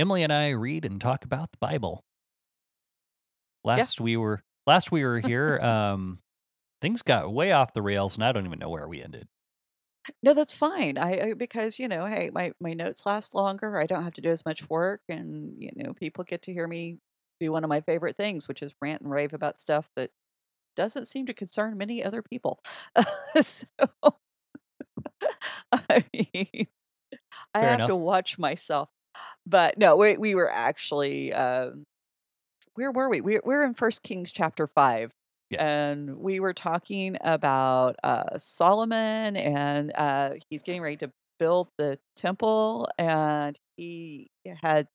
Emily and I read and talk about the Bible. Last we were last we were here, um, things got way off the rails, and I don't even know where we ended. No, that's fine. I, I because you know, hey, my my notes last longer. I don't have to do as much work, and you know, people get to hear me do one of my favorite things, which is rant and rave about stuff that doesn't seem to concern many other people. so, I mean, I Fair have to watch myself. But no, we we were actually um, where were we? We we're in First Kings chapter five. Yeah. And we were talking about uh, Solomon, and uh, he's getting ready to build the temple, and he had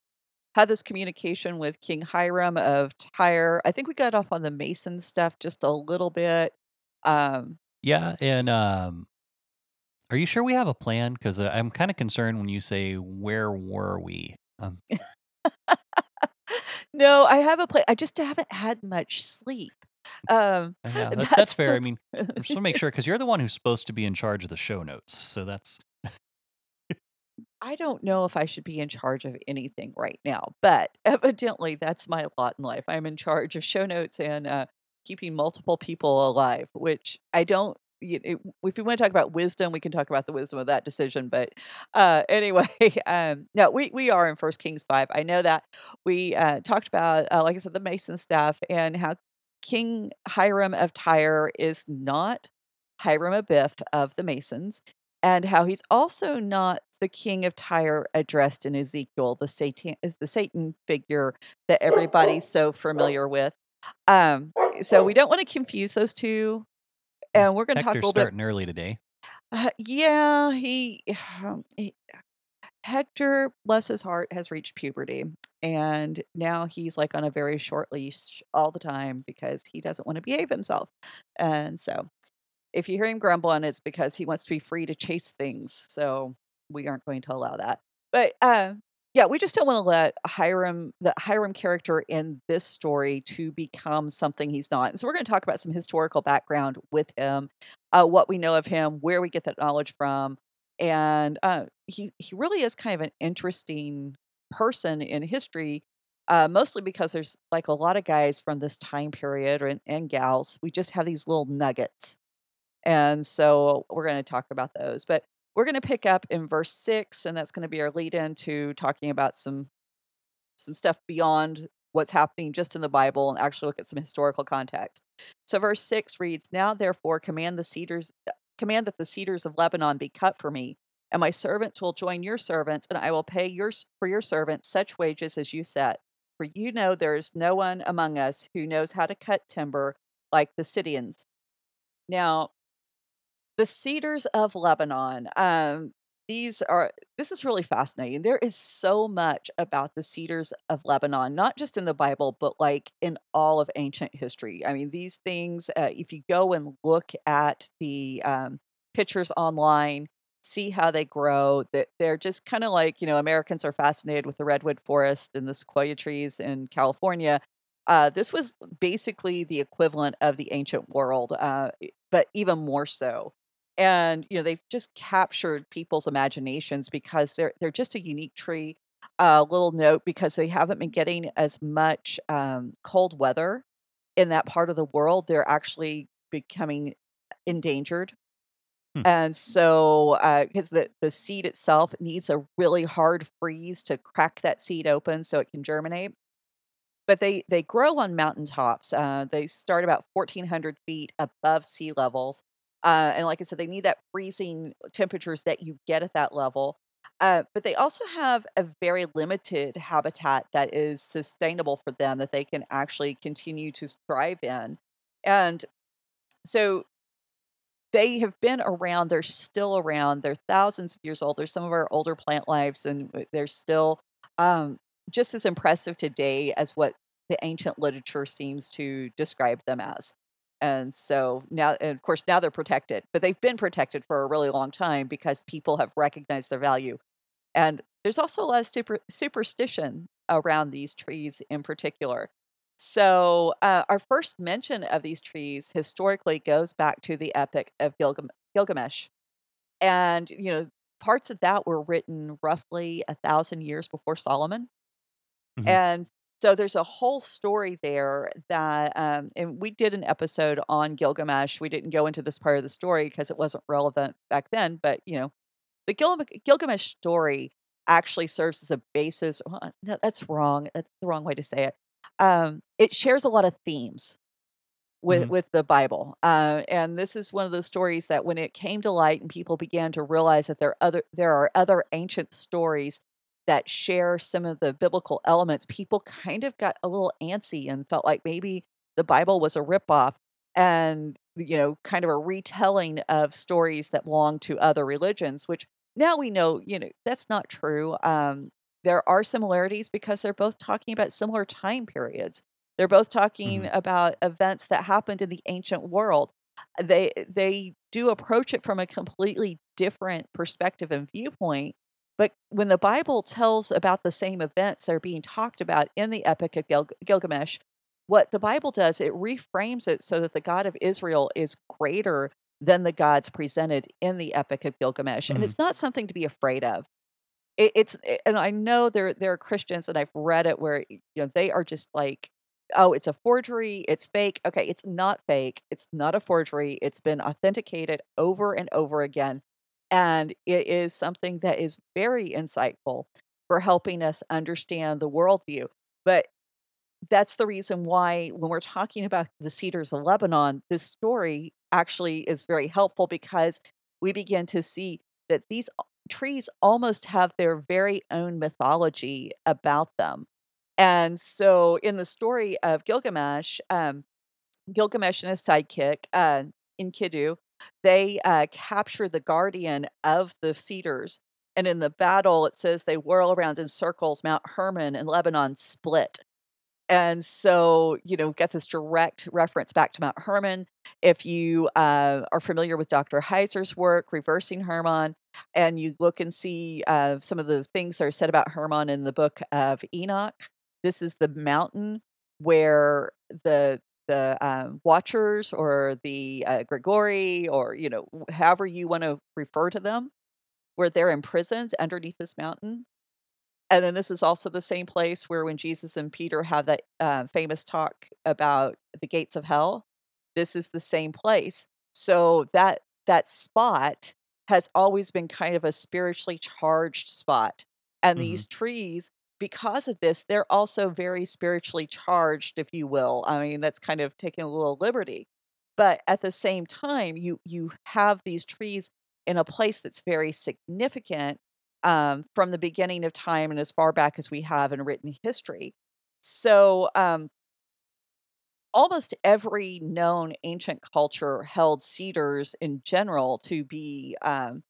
had this communication with King Hiram of Tyre. I think we got off on the Mason stuff just a little bit. Um, Yeah, and um, are you sure we have a plan? Because uh, I'm kind of concerned when you say where were we. Um, no, I have a plan. I just haven't had much sleep. Um, uh, yeah, that, that's fair. the- I mean, I just want to make sure because you're the one who's supposed to be in charge of the show notes, so that's I don't know if I should be in charge of anything right now, but evidently that's my lot in life. I'm in charge of show notes and uh, keeping multiple people alive, which I don't. If we want to talk about wisdom, we can talk about the wisdom of that decision. But uh, anyway, um, no, we we are in First Kings five. I know that we uh, talked about, uh, like I said, the Mason stuff and how King Hiram of Tyre is not Hiram Abiff of the Masons and how he's also not the king of Tyre addressed in Ezekiel, the Satan is the Satan figure that everybody's so familiar with. Um, so we don't want to confuse those two, and we're going to talk a little bit. starting early today. Uh, yeah, he, he Hector, bless his heart, has reached puberty, and now he's like on a very short leash all the time because he doesn't want to behave himself, and so if you hear him grumbling, it's because he wants to be free to chase things. So we aren't going to allow that. But uh, yeah, we just don't want to let Hiram, the Hiram character in this story, to become something he's not. And so we're going to talk about some historical background with him, uh, what we know of him, where we get that knowledge from, and uh, he he really is kind of an interesting person in history. Uh, mostly because there's like a lot of guys from this time period and, and gals. We just have these little nuggets and so we're going to talk about those. But we're going to pick up in verse six, and that's going to be our lead into talking about some some stuff beyond what's happening just in the Bible and actually look at some historical context. So verse six reads, Now therefore command the cedars uh, command that the cedars of Lebanon be cut for me, and my servants will join your servants, and I will pay yours for your servants such wages as you set. For you know there is no one among us who knows how to cut timber like the Sidonians. Now, the cedars of Lebanon. Um, these are this is really fascinating. There is so much about the cedars of Lebanon, not just in the Bible, but like in all of ancient history. I mean, these things. Uh, if you go and look at the um, pictures online, see how they grow. That they're just kind of like you know Americans are fascinated with the redwood forest and the sequoia trees in California. Uh, this was basically the equivalent of the ancient world, uh, but even more so and you know they've just captured people's imaginations because they're they're just a unique tree. A little note because they haven't been getting as much um, cold weather in that part of the world. They're actually becoming endangered. Hmm. And so, because the, the seed itself needs a really hard freeze to crack that seed open so it can germinate. But they, they grow on mountaintops. Uh, they start about 1,400 feet above sea levels. Uh, and like I said, they need that freezing temperatures that you get at that level. Uh, but they also have a very limited habitat that is sustainable for them that they can actually continue to thrive in. And so they have been around, they're still around, they're thousands of years old. There's some of our older plant lives, and uh, they're still um, just as impressive today as what the ancient literature seems to describe them as. And so now, and of course, now they're protected, but they've been protected for a really long time because people have recognized their value. And there's also a lot of super, superstition around these trees in particular. So, uh, our first mention of these trees historically goes back to the epic of Gilgam- Gilgamesh. And, you know, parts of that were written roughly a thousand years before Solomon. Mhm. And so there's a whole story there that, um, and we did an episode on Gilgamesh. We didn't go into this part of the story because it wasn't relevant back then, but, you know, the Gil- Gilgamesh story actually serves as a basis. Well, no, that's wrong. That's the wrong way to say it. Um, it shares a lot of themes with Mhm. with the Bible, uh, and this is one of those stories that when it came to light and people began to realize that there are other there are other ancient stories that share some of the biblical elements, people kind of got a little antsy and felt like maybe the Bible was a ripoff and you know kind of a retelling of stories that belong to other religions, which now we know you know that's not true. Um, there are similarities because they're both talking about similar time periods. They're both talking Mhm. about events that happened in the ancient world. They they do approach it from a completely different perspective and viewpoint. But when the Bible tells about the same events that are being talked about in the Epic of Gil- Gilgamesh, what the Bible does, it reframes it so that the God of Israel is greater than the gods presented in the Epic of Gilgamesh. And Mhm. it's not something to be afraid of. It, it's it- and I know there there are Christians and I've read it where you know they are just like, oh, it's a forgery, it's fake. Okay, it's not fake. It's not a forgery. It's been authenticated over and over again, and it is something that is very insightful for helping us understand the worldview. But that's the reason why when we're talking about the cedars of Lebanon, this story actually is very helpful because we begin to see that these trees almost have their very own mythology about them. And so in the story of Gilgamesh, um, Gilgamesh and his sidekick, uh, Enkidu, they uh, capture the guardian of the cedars. And in the battle, it says they whirl around in circles. Mount Hermon and Lebanon split. And so, you know, get this direct reference back to Mount Hermon. If you uh, are familiar with Dr. Heiser's work, Reversing Hermon, and you look and see uh, some of the things that are said about Hermon in the book of Enoch, this is the mountain where the the um, watchers or the uh, Grigori or you know however you want to refer to them, where they're imprisoned underneath this mountain and then this is also the same place where when Jesus and Peter have that uh, famous talk about the gates of hell, this is the same place. So that that spot has always been kind of a spiritually charged spot. And Mhm. these trees, because of this, they're also very spiritually charged, if you will. I mean, that's kind of taking a little liberty. But at the same time, you you have these trees in a place that's very significant um, from the beginning of time and as far back as we have in written history. So, um, almost every known ancient culture held cedars in general to be, um,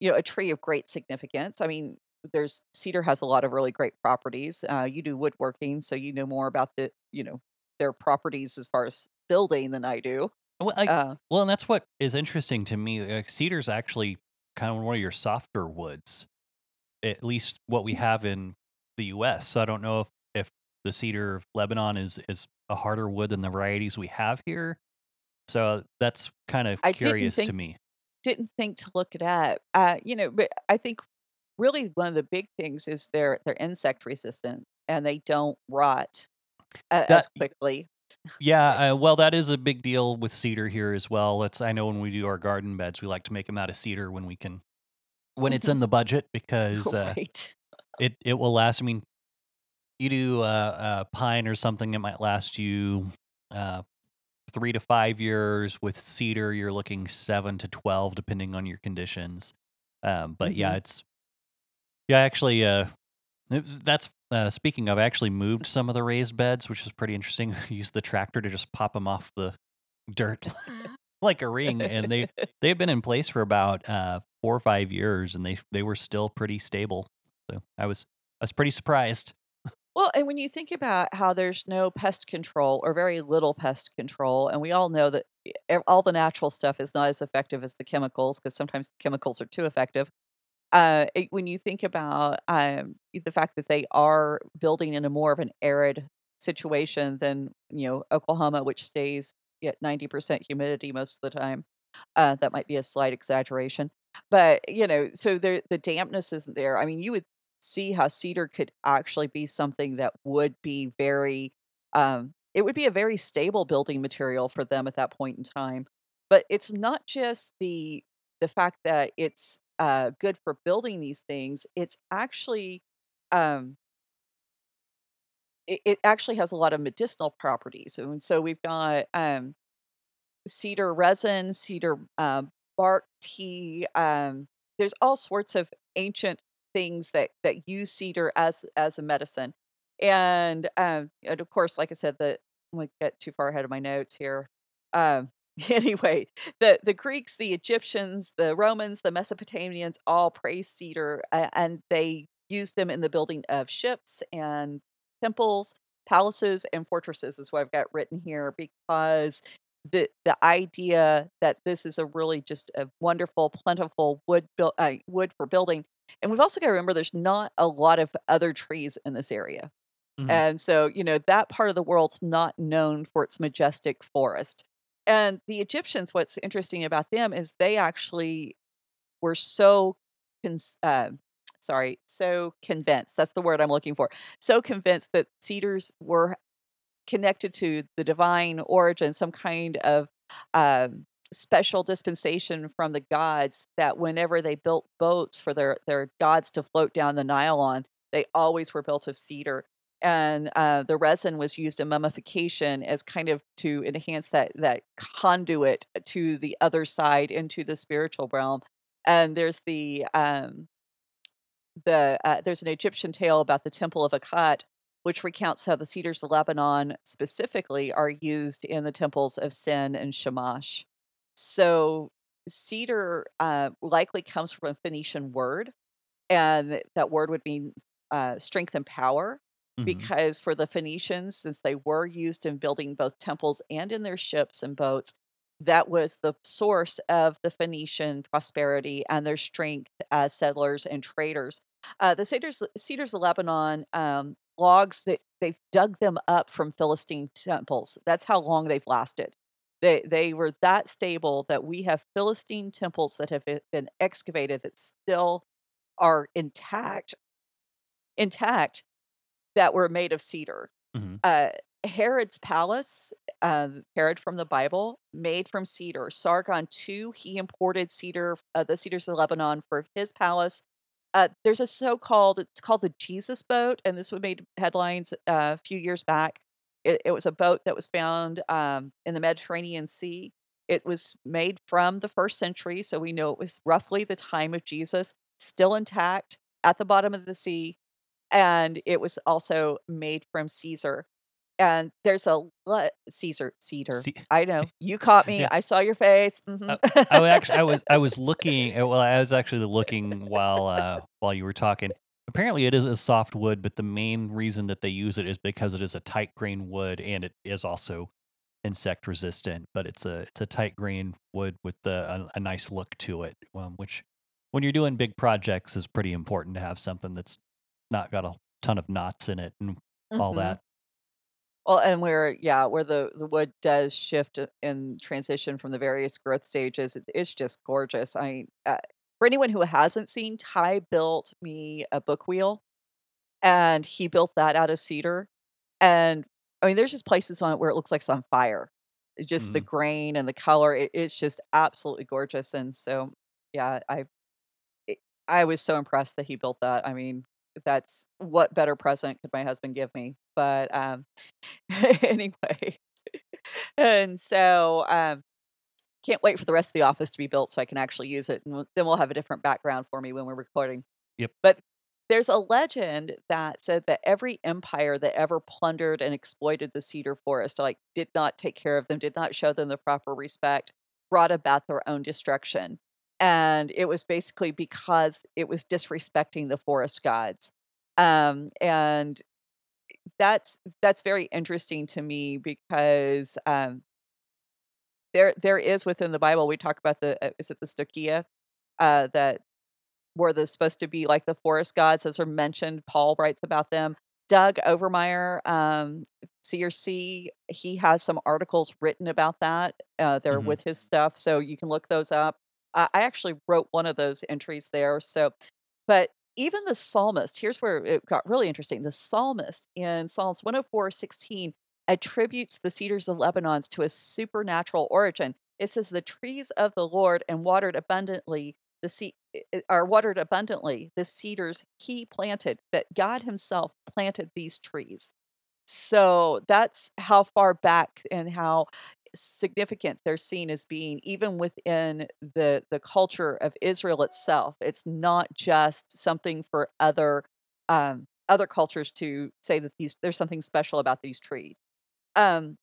you know, a tree of great significance. I mean, there's cedar has a lot of really great properties. Uh, you do woodworking, so you know more about the, you know, their properties as far as building than I do. Well, I, Uh, well, and that's what is interesting to me. Like cedar's actually kind of one of your softer woods, at least what we have in the U.S. So I don't know if, if the cedar of Lebanon is is a harder wood than the varieties we have here. So that's kind of I curious to me. didn't think to look it up. Uh, you know, but I think really one of the big things is they're they're insect resistant and they don't rot uh, as quickly. yeah, uh, well, that is a big deal with cedar here as well. Let's I know when we do our garden beds, we like to make them out of cedar when we can, when it's in the budget because uh, right. it it will last. I mean, you do uh, uh, pine or something, it might last you uh, three to five years. With cedar, you're looking seven to twelve, depending on your conditions. Um, but yeah, hmm it's yeah, actually, uh, was- that's uh, speaking of. I actually moved some of the raised beds, which is pretty interesting. Used the tractor to just pop them off the dirt like a ring, and they they've been in place for about uh, four or five years, and they they were still pretty stable. So I was I was pretty surprised. Well, and when you think about how there's no pest control or very little pest control, and we all know that all the natural stuff is not as effective as the chemicals because sometimes the chemicals are too effective. Uh, it, when you think about um, the fact that they are building in a more of an arid situation than you know Oklahoma, which stays at ninety percent humidity most of the time, uh, that might be a slight exaggeration, but you know, so there the dampness isn't there. I mean, you would see how cedar could actually be something that would be very um, it would be a very stable building material for them at that point in time. But it's not just the the fact that it's uh, good for building these things. It's actually um, it, it actually has a lot of medicinal properties. And so we've got um, cedar resin, cedar uh, bark tea. Um, there's all sorts of ancient things that that use cedar as as a medicine. And um, and of course, like I said, the I'm gonna get too far ahead of my notes here. Um, anyway, the the Greeks, the Egyptians, the Romans, the Mesopotamians all praised cedar, uh, and they used them in the building of ships and temples, palaces, and fortresses. Is what I've got written here because the the idea that this is a really just a wonderful, plentiful wood uh, wood for building and we've also got to remember there's not a lot of other trees in this area. Mm-hmm. And so, you know, that part of the world's not known for its majestic forest. And the Egyptians, what's interesting about them is they actually were so, cons- uh, sorry, so convinced. That's the word I'm looking for. So convinced that cedars were connected to the divine origin, some kind of um, special dispensation from the gods that whenever they built boats for their their gods to float down the Nile on, they always were built of cedar. And uh, the resin was used in mummification as kind of to enhance that that conduit to the other side into the spiritual realm. And there's the um, the uh, there's an Egyptian tale about the Temple of Akhet, which recounts how the cedars of Lebanon specifically are used in the temples of Sin and Shamash. So cedar uh, likely comes from a Phoenician word, and that word would mean uh, strength and power. Mm-hmm. Because for the Phoenicians, since they were used in building both temples and in their ships and boats, that was the source of the Phoenician prosperity and their strength as settlers and traders. Uh, the cedars, cedars of Lebanon um, logs that they've dug them up from Philistine temples. That's how long they've lasted. They they were that stable that we have Philistine temples that have been excavated that still are intact, intact, that were made of cedar. Mm-hmm. Uh, Herod's palace, uh, Herod from the Bible, made from cedar. Sargon II, he imported cedar, uh, the cedars of Lebanon for his palace. Uh, there's a so-called, it's called the Jesus boat, and this was made headlines uh, a few years back. It, it was a boat that was found um, in the Mediterranean Sea. It was made from the first century, so we know it was roughly the time of Jesus, still intact at the bottom of the sea. And it was also made from Caesar. And there's a Caesar cedar. C- I know you caught me. Yeah. I saw your face. Mm-hmm. Uh, I actually I was I was looking. Well, I was actually looking while uh, while you were talking, Apparently, it is a soft wood, but the main reason that they use it is because it is a tight grain wood and it is also insect resistant. But it's a it's a tight grain wood with the, a, a nice look to it, um, which when you're doing big projects is pretty important to have something that's not got a ton of knots in it and mm-hmm. all that. Well, and where yeah, where the the wood does shift and transition from the various growth stages, it, it's just gorgeous. I uh, for anyone who hasn't seen, Ty built me a book wheel and he built that out of cedar. And I mean, there's just places on it where it looks like it's on fire. It's just mm. the grain and the color. It, it's just absolutely gorgeous. And so, yeah, I, it, I was so impressed that he built that. I mean, that's what better present could my husband give me? But um, anyway, and so um, can't wait for the rest of the office to be built so I can actually use it. And then we'll have a different background for me when we're recording. Yep. But there's a legend that said that every empire that ever plundered and exploited the cedar forest, like did not take care of them, did not show them the proper respect, brought about their own destruction. And it was basically because it was disrespecting the forest gods. Um, and that's that's very interesting to me because um, there there is within the Bible we talk about the uh, is it the stoicheia uh, that were the supposed to be like the forest gods those are mentioned Paul writes about them Doug Overmyer um, CRC he has some articles written about that uh, they're hmm with his stuff so you can look those up uh, I actually wrote one of those entries there so but even the psalmist here's where it got really interesting the psalmist in Psalms 104 16 attributes the cedars of Lebanon to a supernatural origin. It says the trees of the Lord and watered abundantly the sea are watered abundantly the cedars he planted that God himself planted these trees. So that's how far back and how significant they're seen as being even within the the culture of Israel itself. It's not just something for other um other cultures to say that these there's something special about these trees. Um,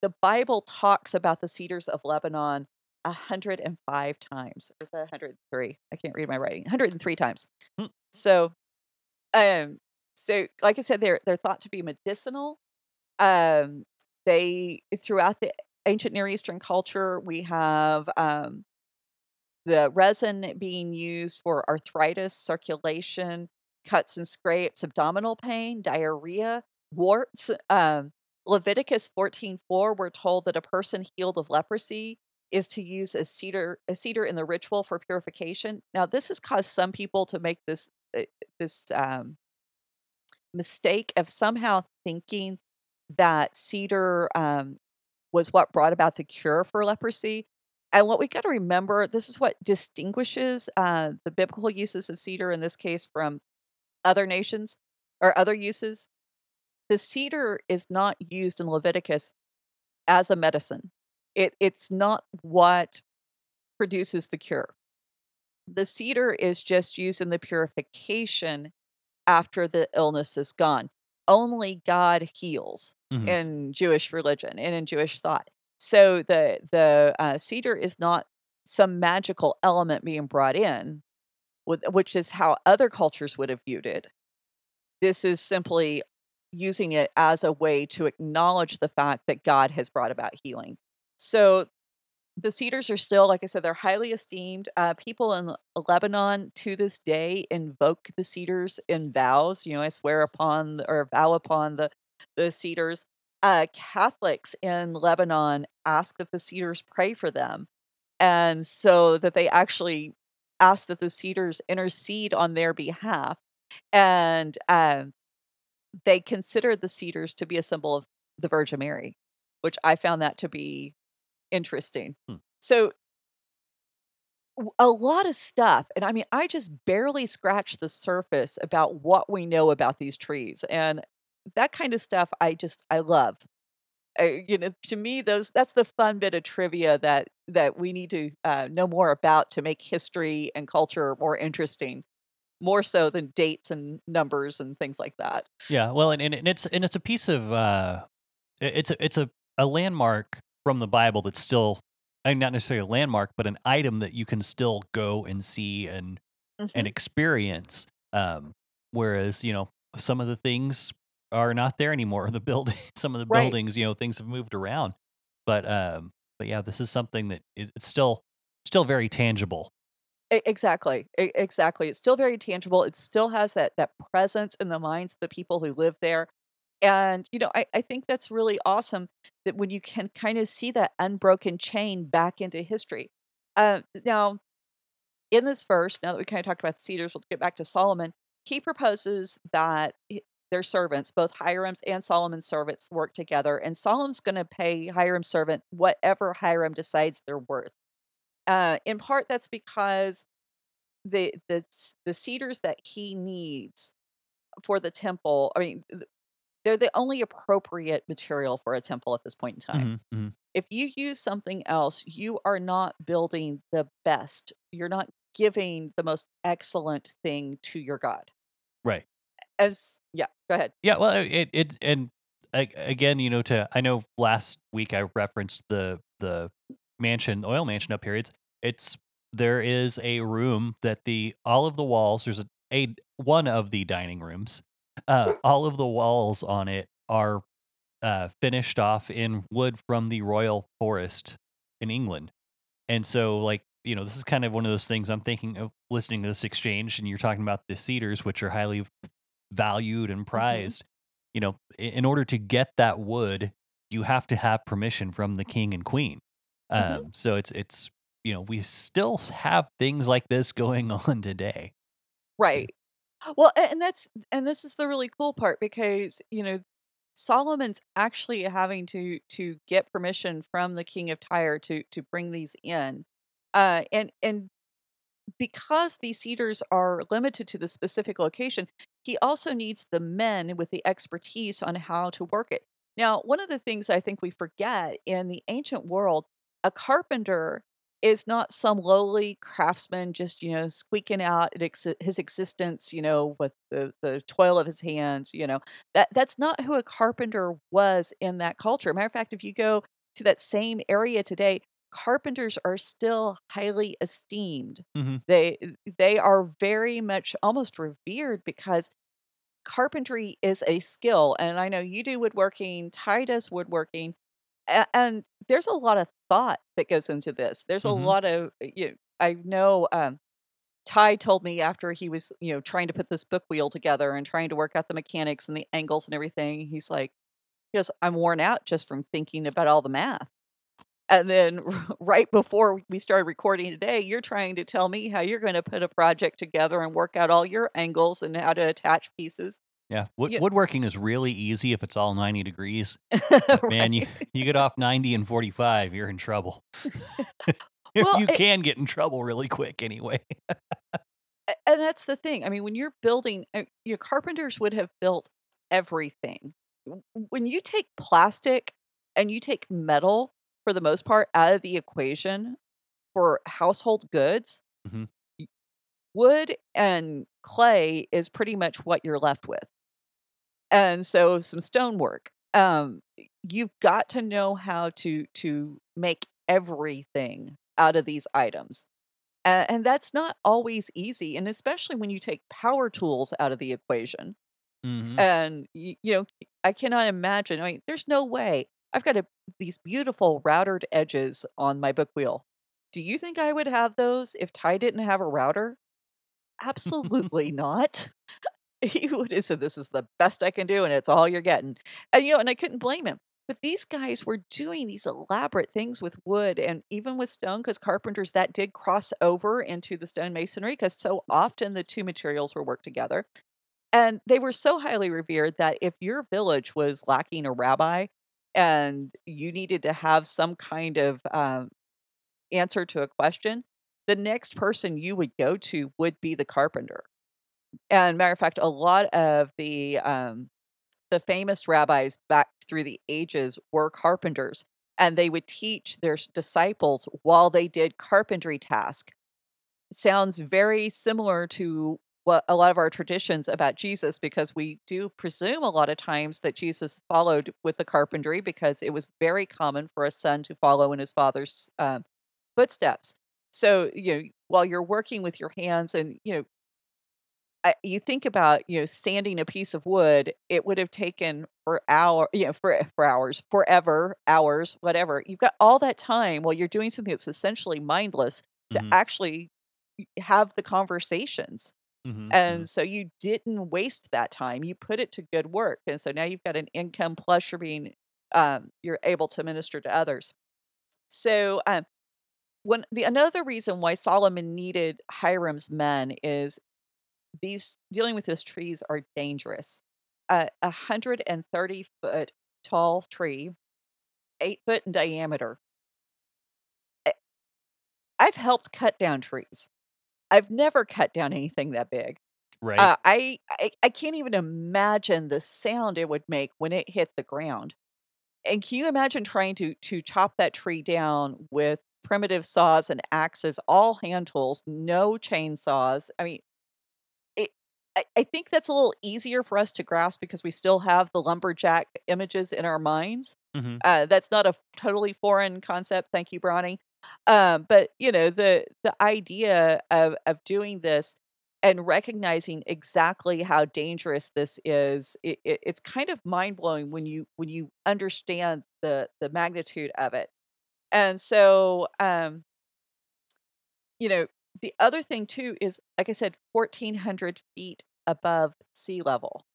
the Bible talks about the cedars of Lebanon 105 times. Or is that 103? I can't read my writing. 103 times. Hmm. So, um, so like I said, they're they're thought to be medicinal. Um, they throughout the ancient Near Eastern culture, we have um, the resin being used for arthritis, circulation, cuts and scrapes, abdominal pain, diarrhea, warts. Um, Leviticus 14:4, we're told that a person healed of leprosy is to use a cedar a cedar in the ritual for purification. Now, this has caused some people to make this uh, this um, mistake of somehow thinking that cedar um, was what brought about the cure for leprosy. And what we got to remember, this is what distinguishes uh, the biblical uses of cedar in this case from other nations or other uses the cedar is not used in Leviticus as a medicine. It it's not what produces the cure. The cedar is just used in the purification after the illness is gone. Only God heals hmm in Jewish religion and in Jewish thought. So the the uh, cedar is not some magical element being brought in, with, which is how other cultures would have viewed it. This is simply using it as a way to acknowledge the fact that God has brought about healing. So the cedars are still, like I said, they're highly esteemed. Uh, people in Lebanon to this day invoke the cedars in vows. You know, I swear upon or vow upon the the cedars. Uh, Catholics in Lebanon ask that the cedars pray for them, and so that they actually ask that the cedars intercede on their behalf. And um, they consider the cedars to be a symbol of the Virgin Mary, which I found that to be interesting. Hmm. So a lot of stuff and i mean i just barely scratched the surface about what we know about these trees and that kind of stuff i just i love uh, you know to me those that's the fun bit of trivia that that we need to uh, know more about to make history and culture more interesting more so than dates and numbers and things like that. Yeah, well, and, and and it's and it's a piece of uh, it's a it's a a landmark from the Bible that's still, I mean, not necessarily a landmark, but an item that you can still go and see and and Mhm. experience. Um, whereas you know some of the things are not there anymore. The building, some of the Right. buildings, you know, things have moved around. But um, but yeah, this is something that is it's still still very tangible. Exactly. Exactly. It's still very tangible. It still has that that presence in the minds of the people who live there. And you know, I, I think that's really awesome that when you can kind of see that unbroken chain back into history. Uh, now, in this verse, now that we kind of talked about the cedars, we'll get back to Solomon. He proposes that their servants, both Hiram's and Solomon's servants, work together, and Solomon's going to pay Hiram's servant whatever Hiram decides they're worth. Uh, in part, that's because the the the cedars that he needs for the temple. I mean, they're the only appropriate material for a temple at this point in time. hmm hmm If you use something else, you are not building the best. You're not giving the most excellent thing to your God. Right. As yeah, go ahead. Yeah, well, it it and again, you know, to I know last week I referenced the the mansion, oil mansion up here. It's it's there is a room that the all of the walls. There's a, a one of the dining rooms uh, all of the walls on it are uh, finished off in wood from the royal forest in England. And so, like, you know, this is kind of one of those things I'm thinking of listening to this exchange, and you're talking about the cedars, which are highly valued and Mm-hmm. prized. You know, in order to get that wood, you have to have permission from the king and queen. Um, Mhm. So it's it's you know we still have things like this going on today. Right. Well, and that's and this is the really cool part because, you know, Solomon's actually having to to get permission from the king of Tyre to to bring these in. Uh and and because these cedars are limited to the specific location, he also needs the men with the expertise on how to work it. Now, one of the things I think we forget in the ancient world, a carpenter is not some lowly craftsman just, you know, squeaking out his existence, you know, with the, the toil of his hands, you know. That that's not who a carpenter was in that culture. Matter of fact, if you go to that same area today, carpenters are still highly esteemed. hmm They they are very much almost revered because carpentry is a skill. And I know you do woodworking, Ty does woodworking, a- and there's a lot of thought that goes into this. There's a Mhm. lot of you know, I know um Ty told me after he was, you know, trying to put this book wheel together and trying to work out the mechanics and the angles and everything. He's like, he goes, I'm worn out just from thinking about all the math. And then right before we started recording today, you're trying to tell me how you're going to put a project together and work out all your angles and how to attach pieces. Yeah, wood, Yeah. woodworking is really easy if it's all 90 degrees. But man, you, you get off 90 and 45, you're in trouble. Well, you it- can get in trouble really quick anyway. And that's the thing. I mean, when you're building, uh, your carpenters would have built everything. When you take plastic and you take metal, for the most part, out of the equation for household goods, Mhm. wood and clay is pretty much what you're left with. And so some stonework. Um, you've got to know how to to make everything out of these items. And that's not always easy and especially when you take power tools out of the equation hmm and you know i cannot imagine i mean there's no way i've got a, these beautiful routered edges on my book wheel. Do you think i would have those if ty didn't have a router? Absolutely not. He would have said this is the best i can do and it's all you're getting. And you know and i couldn't blame him. But these guys were doing these elaborate things with wood and even with stone because carpenters that did cross over into the stone masonry because so often the two materials were worked together. And they were so highly revered that if your village was lacking a rabbi and you needed to have some kind of um, answer to a question the next person you would go to would be the carpenter and matter of fact, a lot of the um, the famous rabbis back through the ages were carpenters, and they would teach their disciples while they did carpentry task. Sounds very similar to a lot of our traditions about Jesus, because we do presume a lot of times that Jesus followed with the carpentry because it was very common for a son to follow in his father's um, footsteps. So you know, while you're working with your hands, and you know, I, you think about you know sanding a piece of wood it would have taken for hour you know for for hours forever hours whatever you've got all that time while you're doing something that's essentially mindless to Mhm. actually have the conversations hmm and so you didn't waste that time you put it to good work and so now you've got an income plus you're being um, you're able to minister to others so um, one the another reason why solomon needed hiram's men is these dealing with these trees are dangerous. A 130 foot tall tree, eight foot in diameter. I've helped cut down trees. I've never cut down anything that big. Right. Uh, I, I I can't even imagine the sound it would make when it hit the ground. And can you imagine trying to to chop that tree down with primitive saws and axes, all hand tools, no chainsaws? I mean, I, I think that's a little easier for us to grasp because we still have the lumberjack images in our minds. hmm Uh, that's not a totally foreign concept. Thank you, Bronny. Um, but you know the the idea of of doing this, and recognizing exactly how dangerous this is it, it, it's kind of mind-blowing when you when you understand the the magnitude of it and so um you know the other thing too is like i said 1400 feet above sea level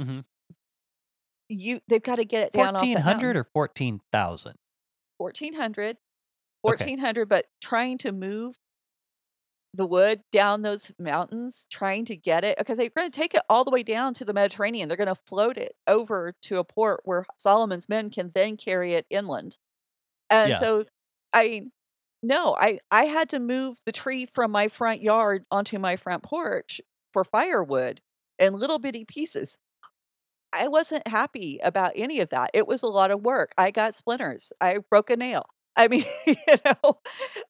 Mm-hmm. you they've got to get it down Fourteen hundred or fourteen thousand. 1400 Okay. but trying to move the wood down those mountains trying to get it because they're going to take it all the way down to the Mediterranean. They're going to float it over to a port where Solomon's men can then carry it inland. And Yeah. so I no, I I had to move the tree from my front yard onto my front porch for firewood in little bitty pieces. I wasn't happy about any of that. It was a lot of work. I got splinters. I broke a nail. I mean, you know,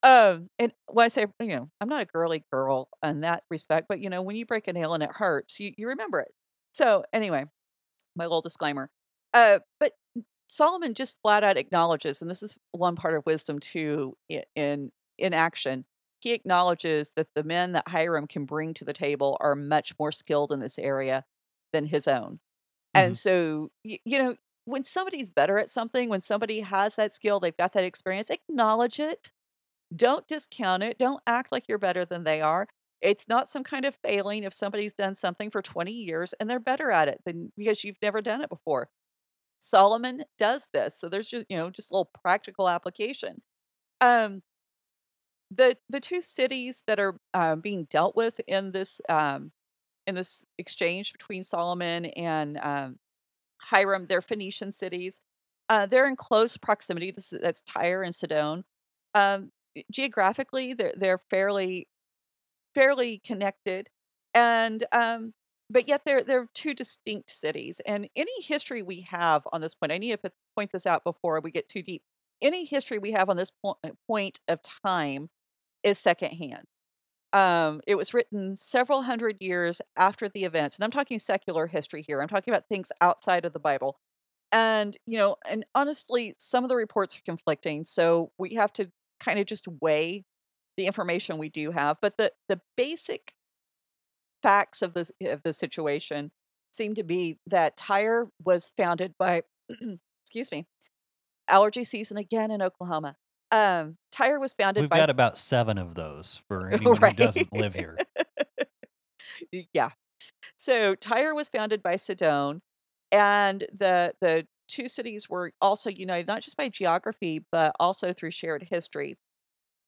um, and when I say, you know, I'm not a girly girl in that respect, but you know, when you break a nail and it hurts, you, you remember it. So anyway, my little disclaimer. Uh, but Solomon just flat out acknowledges, and this is one part of wisdom too in in action. He acknowledges that the men that Hiram can bring to the table are much more skilled in this area than his own. And Mhm. so, y- you know, when somebody's better at something, when somebody has that skill, they've got that experience, acknowledge it. Don't discount it. Don't act like you're better than they are. It's not some kind of failing if somebody's done something for 20 years and they're better at it than because you've never done it before. Solomon does this. So there's just, you know, just a little practical application. Um the the two cities that are um, being dealt with in this um in this exchange between Solomon and um Hiram, they're Phoenician cities. Uh, they're in close proximity. This is, that's Tyre and Sidon. Um, geographically, they're they're fairly fairly connected, and um, but yet they're they're two distinct cities. And any history we have on this point, I need to point this out before we get too deep. Any history we have on this po- point of time is secondhand. Um, it was written several hundred years after the events, and I'm talking secular history here. I'm talking about things outside of the Bible. And, you know, and honestly, some of the reports are conflicting, so we have to kind of just weigh the information we do have. But the the basic facts of this of the situation seem to be that Tyre was founded by excuse me, allergy season again in Oklahoma. Um, Tyre was founded We've by got about seven of those for anyone who doesn't live here. Yeah. So Tyre was founded by Sidon, and the the two cities were also united not just by geography but also through shared history.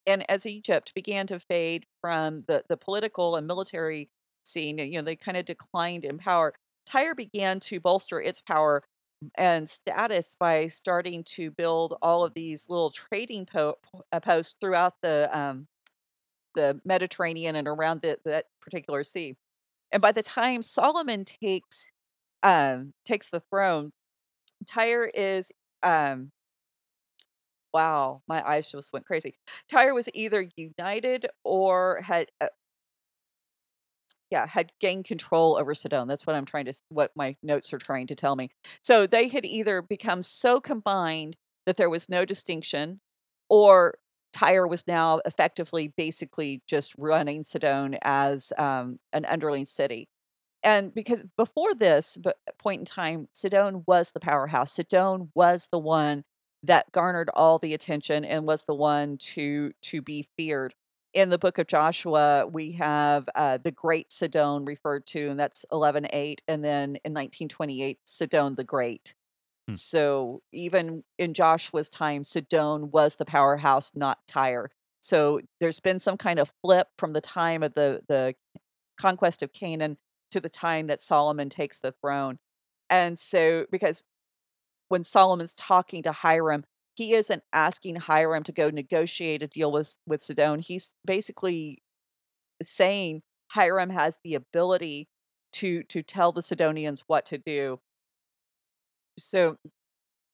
And as Egypt began to fade from the the political and military scene, you know, they kind of declined in power. Tyre began to bolster its power and status by starting to build all of these little trading po- uh, posts throughout the um, the Mediterranean and around the, that particular sea. And by the time Solomon takes um, takes the throne, Tyre is um, wow, my eyes just went crazy. Tyre was either united or had uh, yeah had gained control over Sidon. That's what I'm trying to what my notes are trying to tell me. So they had either become so combined that there was no distinction, or Tyre was now effectively basically just running Sidon as um, an underling city. And because before this point in time, Sidon was the powerhouse. Sidon was the one that garnered all the attention and was the one to to be feared. In the book of Joshua, we have uh, the Great Sidon referred to, and that's eleven eight. And then in 1928, Sidon the Great. Hmm. So even in Joshua's time, Sidon was the powerhouse, not Tyre. So there's been some kind of flip from the time of the the conquest of Canaan to the time that Solomon takes the throne. And so because when Solomon's talking to Hiram, he isn't asking Hiram to go negotiate a deal with with Sidon. He's basically saying Hiram has the ability to to tell the Sidonians what to do. So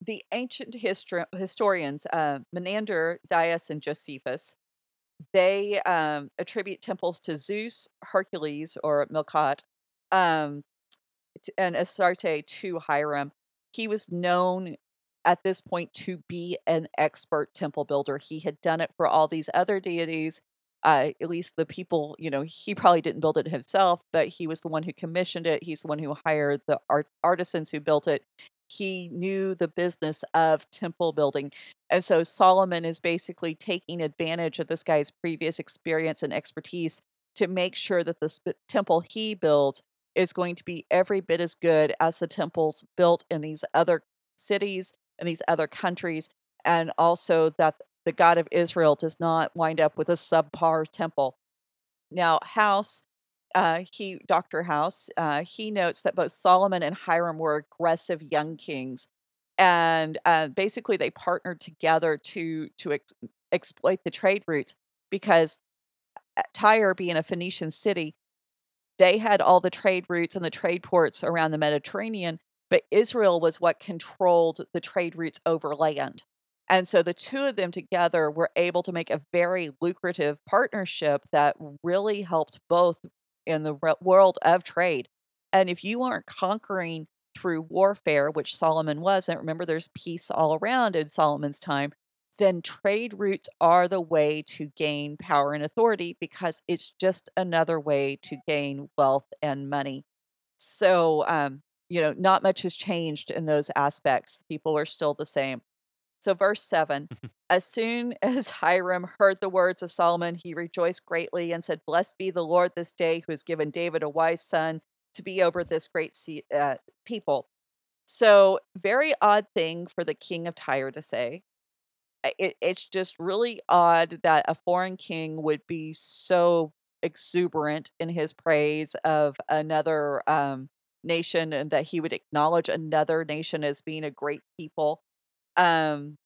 the ancient histor- historians, uh, Menander, Dius, and Josephus, they um, attribute temples to Zeus, Hercules, or Melqart, um, and Astarte to Hiram. He was known at this point to be an expert temple builder. He had done it for all these other deities. uh, at least the people, you know, he probably didn't build it himself, but he was the one who commissioned it. He's the one who hired the art- artisans who built it. He knew the business of temple building. And so Solomon is basically taking advantage of this guy's previous experience and expertise to make sure that the sp- temple he builds is going to be every bit as good as the temples built in these other cities and these other countries, and also that the God of Israel does not wind up with a subpar temple. Now, House, uh, he Dr. House, uh, he notes that both Solomon and Hiram were aggressive young kings, and uh, basically they partnered together to to ex- exploit the trade routes because uh, Tyre, being a Phoenician city, they had all the trade routes and the trade ports around the Mediterranean, but Israel was what controlled the trade routes over land. And so the two of them together were able to make a very lucrative partnership that really helped both in the world of trade. And if you aren't conquering through warfare, which Solomon was, and remember there's peace all around in Solomon's time, then trade routes are the way to gain power and authority because it's just another way to gain wealth and money. So, um, you know, not much has changed in those aspects. People are still the same. So, verse 7 As soon as Hiram heard the words of Solomon, he rejoiced greatly and said, Blessed be the Lord this day who has given David a wise son to be over this great uh, people. So, very odd thing for the king of Tyre to say it, it's just really odd that a foreign king would be so exuberant in his praise of another um, nation and that he would acknowledge another nation as being a great people. Um,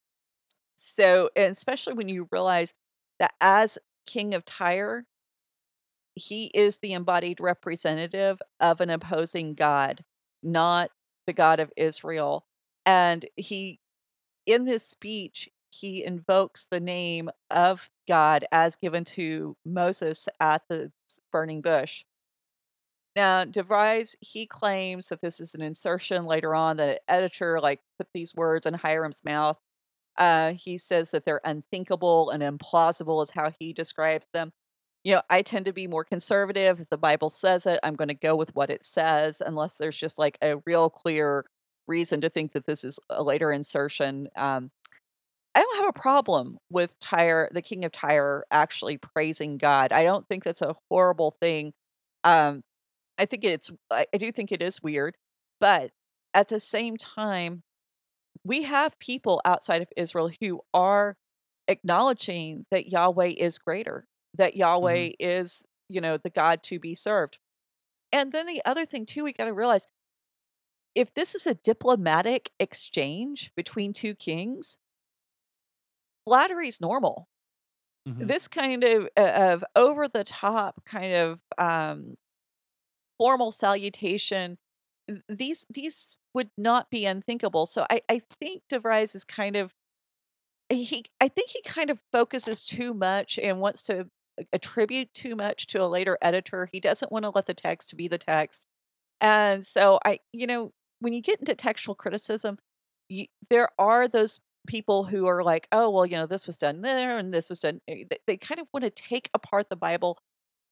so, especially when you realize that as king of Tyre, he is the embodied representative of an opposing God, not the God of Israel. And he, in this speech, he invokes the name of God as given to Moses at the burning bush. Now, DeVries, he claims that this is an insertion later on that an editor like put these words in Hiram's mouth. Uh, he says that they're unthinkable and implausible, is how he describes them. You know, I tend to be more conservative. If the Bible says it, I'm going to go with what it says, unless there's just like a real clear reason to think that this is a later insertion. Um, I don't have a problem with Tyre, the king of Tyre, actually praising God. I don't think that's a horrible thing. Um, I think it's, I, do think it is weird, but at the same time, we have people outside of Israel who are acknowledging that Yahweh is greater, that Yahweh mm-hmm. is, you know, the God to be served. And then the other thing, too, we got to realize if this is a diplomatic exchange between two kings, flattery is normal. Mm-hmm. This kind of uh, of over the top kind of um, formal salutation, these these would not be unthinkable. So I I think DeVries is kind of he I think he kind of focuses too much and wants to attribute too much to a later editor. He doesn't want to let the text be the text. And so I you know when you get into textual criticism, you, there are those people who are like, oh, well, you know, this was done there and this was done. Eh, they, they kind of want to take apart the Bible.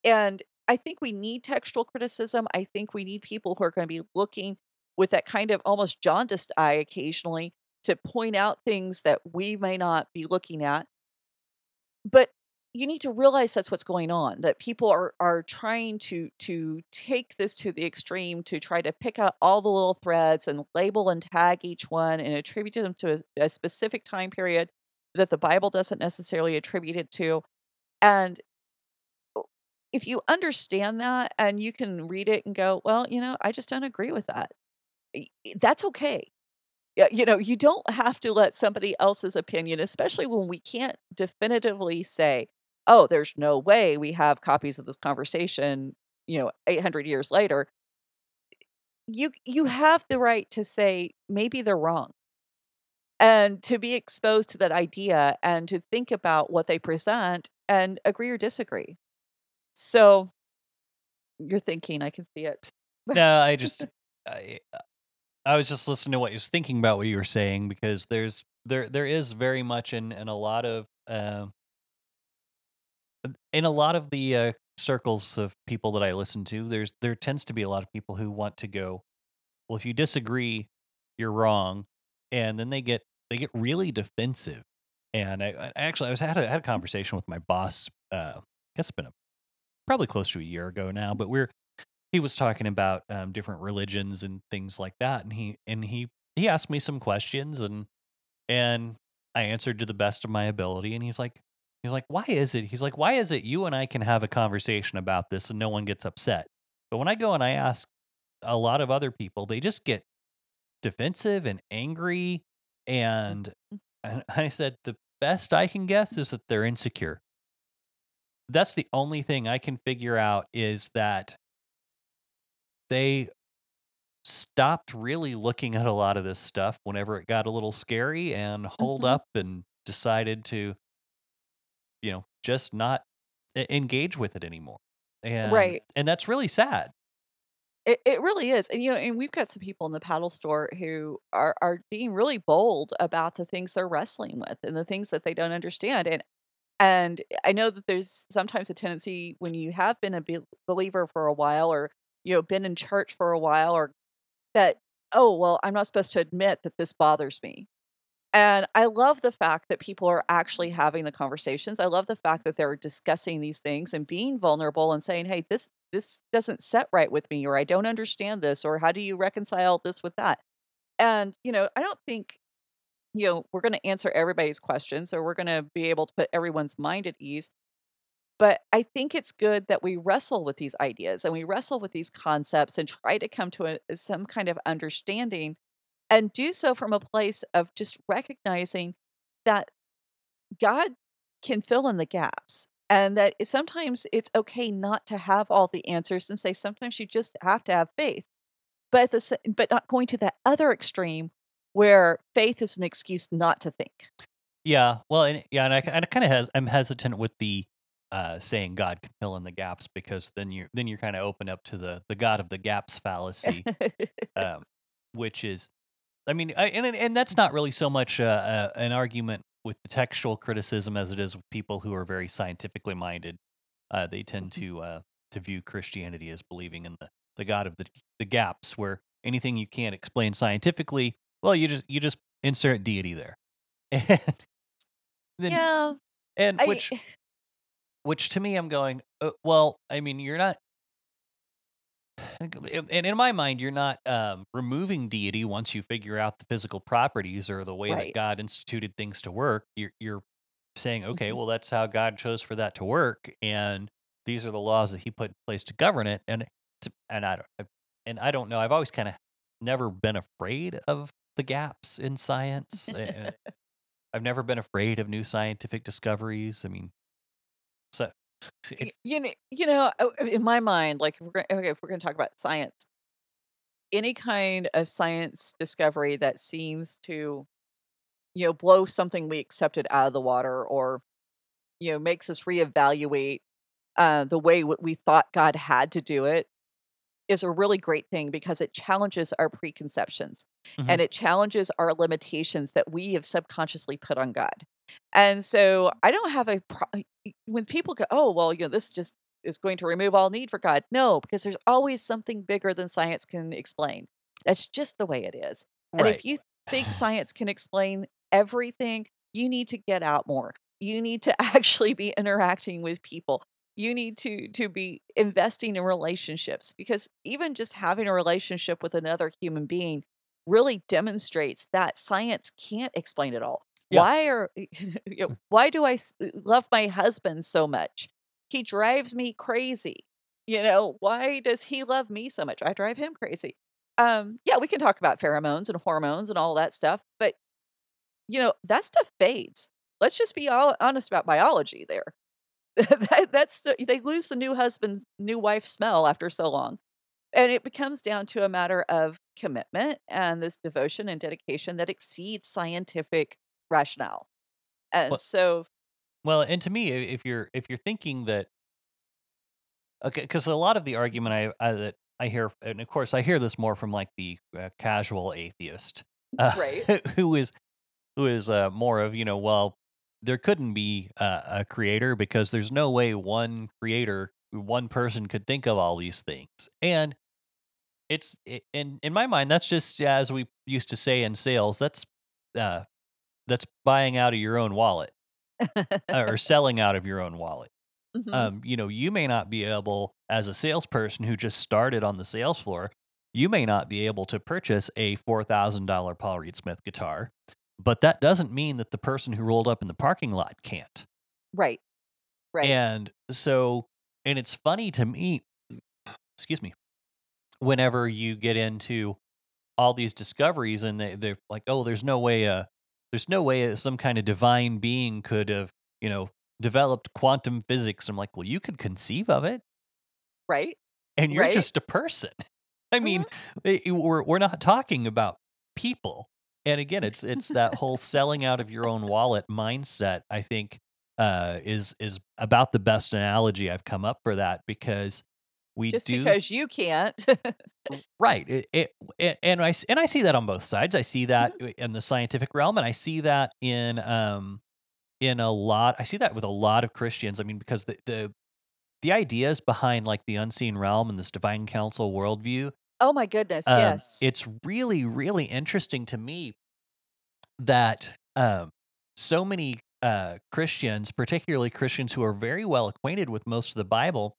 And I think we need textual criticism. I think we need people who are going to be looking with that kind of almost jaundiced eye occasionally to point out things that we may not be looking at. But you need to realize that's what's going on that people are are trying to to take this to the extreme to try to pick out all the little threads and label and tag each one and attribute them to a, a specific time period that the bible doesn't necessarily attribute it to and if you understand that and you can read it and go well you know i just don't agree with that that's okay you know, you don't have to let somebody else's opinion, especially when we can't definitively say, oh, there's no way we have copies of this conversation, you know, 800 years later. You you have the right to say maybe they're wrong. And to be exposed to that idea and to think about what they present and agree or disagree. So you're thinking, I can see it. no, I just I, uh, I was just listening to what you was thinking about what you were saying because there's there there is very much in in a lot of uh, in a lot of the uh, circles of people that I listen to, there's there tends to be a lot of people who want to go, well, if you disagree, you're wrong, and then they get they get really defensive. And I, I actually I was had a, had a conversation with my boss. Uh, I guess it's been a, probably close to a year ago now, but we're he was talking about um, different religions and things like that, and he and he he asked me some questions and and I answered to the best of my ability, and he's like, He's like, why is it? He's like, why is it you and I can have a conversation about this and no one gets upset? But when I go and I ask a lot of other people, they just get defensive and angry. And Mm-hmm. I said, the best I can guess is that they're insecure. That's the only thing I can figure out is that they stopped really looking at a lot of this stuff whenever it got a little scary and hold Mhm. up and decided to you know, just not engage with it anymore. And Right. and that's really sad. It it really is. And you know, and we've got some people in the paddle store who are are being really bold about the things they're wrestling with and the things that they don't understand. And and I know that there's sometimes a tendency when you have been a be- believer for a while or you know been in church for a while or that oh well I'm not supposed to admit that this bothers me. And I love the fact that people are actually having the conversations. I love the fact that they're discussing these things and being vulnerable and saying, "Hey, this this doesn't set right with me," or "I don't understand this," or "How do you reconcile this with that?" And, you know, I don't think, you know, we're going to answer everybody's questions or we're going to be able to put everyone's mind at ease. But I think it's good that we wrestle with these ideas and we wrestle with these concepts and try to come to a, uh, some kind of understanding and do so from a place of just recognizing that God can fill in the gaps and that sometimes it's okay not to have all the answers and say sometimes you just have to have faith but the, but not going to that other extreme where faith is an excuse not to think Yeah. Well, and yeah, and I, I kind of has I'm hesitant with the uh, saying God can fill in the gaps because then you're then you're kind of open up to the the God of the gaps fallacy, um, which is, I mean, I, and and that's not really so much uh, uh, an argument with the textual criticism as it is with people who are very scientifically minded. Uh, they tend Mhm. to uh, to view Christianity as believing in the the God of the the gaps, where anything you can't explain scientifically, well, you just you just insert deity there, and then yeah and I, which which to me, I'm going, uh, well, I mean, you're not. And in my mind, you're not um, removing deity once you figure out the physical properties or the way that God instituted things to work. You're, you're saying, okay, Mhm. well, that's how God chose for that to work, and these are the laws that He put in place to govern it. And and I don't, and I don't know. I've always kind of never been afraid of the gaps in science. I've never been afraid of new scientific discoveries. I mean, so it, you know, you know, in my mind, like if we're gonna, okay, if we're going to talk about science, any kind of science discovery that seems to, you know, blow something we accepted out of the water, or you know, makes us reevaluate uh, the way we thought God had to do it, is a really great thing because it challenges our preconceptions Mhm. and it challenges our limitations that we have subconsciously put on God. And so I don't have a pro- when people go, "Oh, well, you know, this just is going to remove all need for God." No, because there's always something bigger than science can explain. That's just the way it is. And if you think science can explain everything, you need to get out more. You need to actually be interacting with people. You need to to be investing in relationships because even just having a relationship with another human being really demonstrates that science can't explain it all. Yeah. Why are you know, why do I love my husband so much? He drives me crazy. You know, why does he love me so much? I drive him crazy. Um, yeah, we can talk about pheromones and hormones and all that stuff, but you know, that stuff fades. Let's just be all honest about biology there. that, that's the, they lose the new husband, new wife smell after so long. And it becomes down to a matter of commitment and this devotion and dedication that exceeds scientific rationale. And Well, so, well, and to me, if you're if you're thinking that okay, because a lot of the argument I, I that I hear, and of course I hear this more from like the uh, casual atheist, uh, Right. who is who is uh, more of you know, well, there couldn't be a, a creator because there's no way one creator, one person could think of all these things. And it's it, in in my mind, that's just as we used to say in sales. That's uh, that's buying out of your own wallet or selling out of your own wallet. Mhm. Um, you know, you may not be able, as a salesperson who just started on the sales floor, you may not be able to purchase a four thousand dollar Paul Reed Smith guitar, but that doesn't mean that the person who rolled up in the parking lot can't. Right. Right. And so, and it's funny to me, excuse me, whenever you get into all these discoveries and they, they're like, oh, there's no way, uh, there's no way some kind of divine being could have, you know, developed quantum physics. I'm like, well, you could conceive of it right. and you're Right. just a person. I mean, eh, we're we're not talking about people. And again, it's it's that whole selling out of your own wallet mindset. I think uh, is is about the best analogy I've come up for that because we Just do because you can't. right. It, it, it- and I and I see that on both sides. I see that in the scientific realm, and I see that in um in a lot. I see that with a lot of Christians. I mean, because the the the ideas behind like the unseen realm and this divine council worldview oh my goodness. um, yes. It's really, really interesting to me that um, so many uh, Christians, particularly Christians who are very well acquainted with most of the Bible,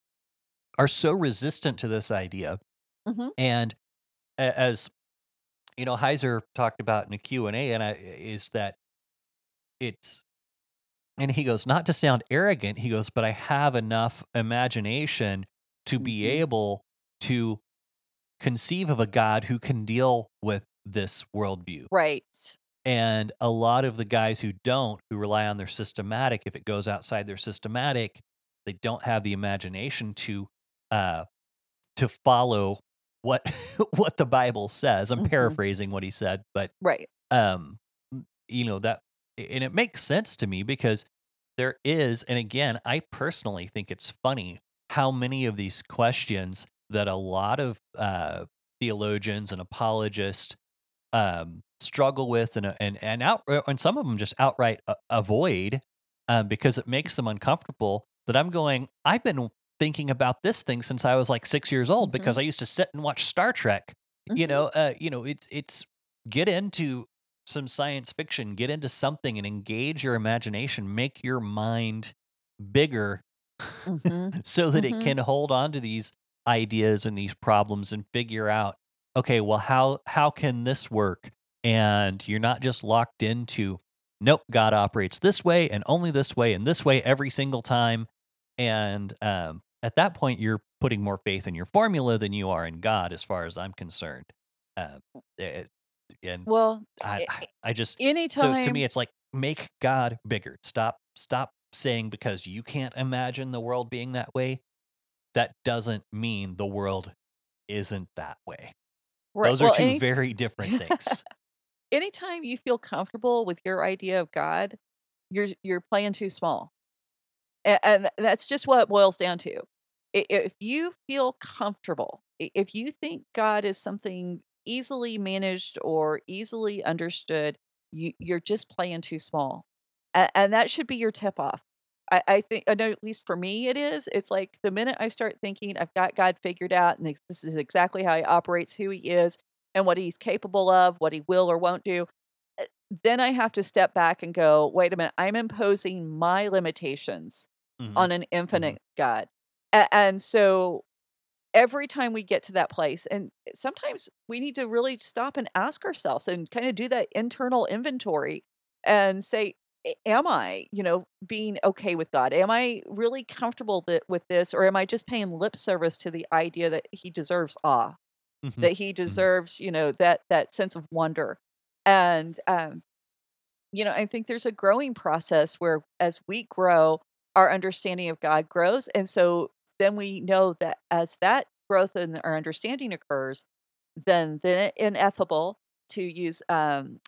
are so resistant to this idea. Mhm. And as you know, Heiser talked about in a Q and A, and I is that it's. And he goes, not to sound arrogant, he goes, but I have enough imagination to be Mhm. able to conceive of a God who can deal with this worldview. right. And a lot of the guys who don't, who rely on their systematic, if it goes outside their systematic, they don't have the imagination to uh to follow what what the Bible says. I'm Mhm. paraphrasing what he said, but Right. um you know that and it makes sense to me because there is and again i personally think it's funny how many of these questions that a lot of uh, theologians and apologists um, struggle with and uh, and and out uh, and some of them just outright avoid um, because it makes them uncomfortable that i'm going i've been thinking about this thing since i was like six years old because i used to sit and watch star trek you Mhm. know uh you know it's it's get into some science fiction get into something and engage your imagination make your mind bigger Mhm. so that it Mhm. can hold on to these ideas and these problems and figure out okay well how how can this work and you're not just locked into nope god operates this way and only this way and this way every single time and um, at that point you're putting more faith in your formula than you are in god as far as i'm concerned uh, it- and Well, I, i- I I just anytime. so to me it's like make god bigger stop stop saying because you can't imagine the world being that way that doesn't mean the world isn't that way right. those are well, two any- very different things anytime you feel comfortable with your idea of God, you're you're playing too small, and, that's just what it boils down to. If you feel comfortable, if you think God is something easily managed or easily understood, you you're just playing too small, and, that should be your tip off. I, I think I know at least for me it is. It's like the minute I start thinking I've got God figured out and this, is exactly how he operates, who he is, and what he's capable of, what he will or won't do, uh, then I have to step back and go, wait a minute, I'm imposing my limitations Mhm. on an infinite God. A- and so every time we get to that place, and sometimes we need to really stop and ask ourselves and kind of do that internal inventory and say, Am I, you know, being okay with God? Am I really comfortable that, with this, or am I just paying lip service to the idea that He deserves awe? Mhm. that he deserves, you know, that that sense of wonder. And um, you know, I think there's a growing process where as we grow, our understanding of God grows. And so then we know that as that growth in our understanding occurs, then the ineffable, to use um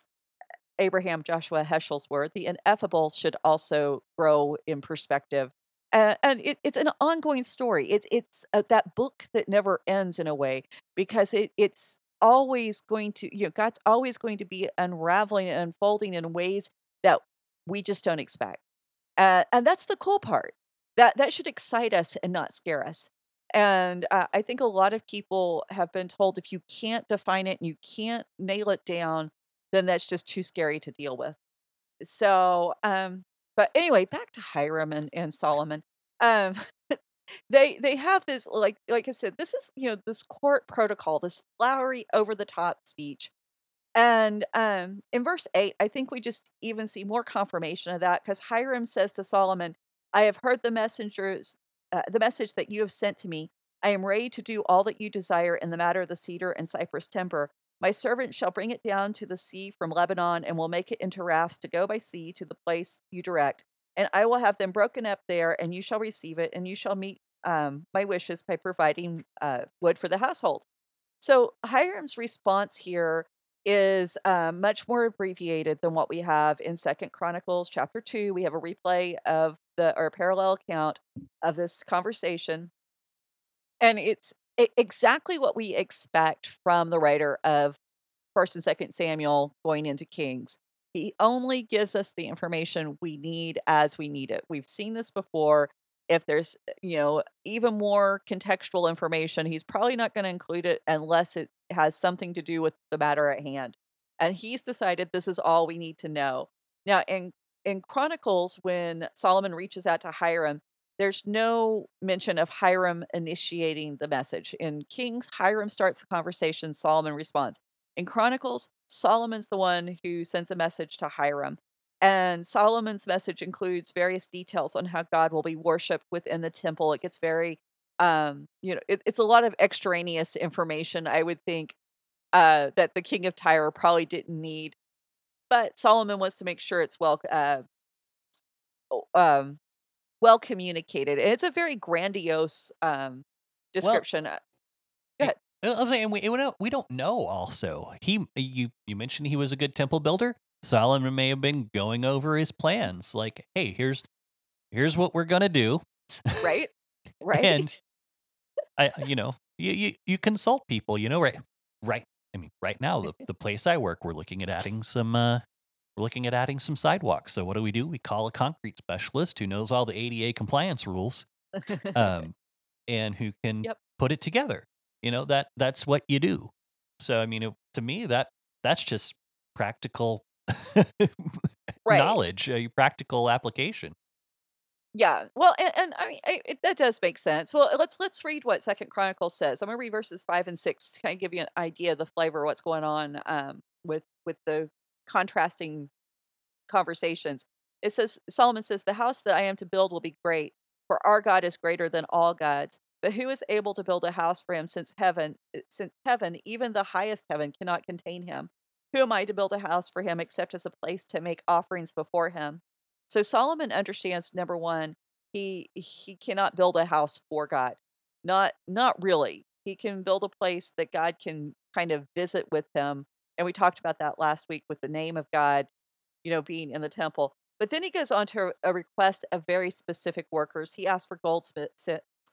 Abraham Joshua Heschel's word, the ineffable should also grow in perspective. Uh, and it, it's an ongoing story. It's it's uh, that book that never ends in a way because it it's always going to you know God's always going to be unraveling and unfolding in ways that we just don't expect. Uh, and that's the cool part. That that should excite us and not scare us. And uh, I think a lot of people have been told if you can't define it and you can't nail it down, then that's just too scary to deal with. So, um, but anyway, back to Hiram and, and Solomon. Um, they they have this like like I said, this is you know this court protocol, this flowery over the top speech. And um, in verse 8, I think we just even see more confirmation of that because Hiram says to Solomon, I have heard the messengers, uh, the message that you have sent to me. I am ready to do all that you desire in the matter of the cedar and cypress timber. My servant shall bring it down to the sea from Lebanon and will make it into rafts to go by sea to the place you direct. And I will have them broken up there, and you shall receive it, and you shall meet um, my wishes by providing uh, wood for the household. So Hiram's response here is uh, much more abbreviated than what we have in Second Chronicles chapter two. We have a replay of the or parallel account of this conversation, and it's exactly what we expect from the writer of First and Second Samuel going into Kings. He only gives us the information we need as we need it. We've seen this before. If there's, eh, you know, even more contextual information, he's probably not going to include it unless it has something to do with the matter at hand. And he's decided this is all we need to know. Now, in in Chronicles, when Solomon reaches out to Hiram, there's no mention of Hiram initiating the message. In Kings, Hiram starts the conversation, Solomon responds. In Chronicles, Solomon's the one who sends a message to Hiram. And Solomon's message includes various details on how God will be worshiped within the temple. It gets very, um, you know, it, it's a lot of extraneous information, I would think, uh, that the king of Tyre probably didn't need. But Solomon wants to make sure it's well, uh, um, well communicated. And it's a very grandiose um, description. Well, Go ahead. I was saying we, we don't we don't know. Also, he you you mentioned he was a good temple builder. Solomon may have been going over his plans, like, hey, here's here's what we're gonna do, right, right, and I you know you, you you consult people, you know, right, right. I mean, right now the the place I work, we're looking at adding some uh we're looking at adding some sidewalks. So what do we do? We call a concrete specialist who knows all the ADA compliance rules, um, and who can yep. put it together. You know that that's what you do. So I mean, it, to me, that that's just practical right. knowledge, uh, practical application. Yeah, well, and, and I mean I, it, that does make sense. Well, let's let's read what Second Chronicles says. I'm gonna read verses five and six to kind of give you an idea of the flavor of what's going on um, with with the contrasting conversations. It says Solomon says, "The house that I am to build will be great, for our God is greater than all gods. But who is able to build a house for him since heaven since heaven, even the highest heaven cannot contain him? Who am I to build a house for him except as a place to make offerings before him?" So Solomon understands number 1, he he cannot build a house for God. Not not really. He can build a place that God can kind of visit with him. And we talked about that last week with the name of God, you know, being in the temple. But then he goes on to a request of very specific workers. He asks for goldsmith,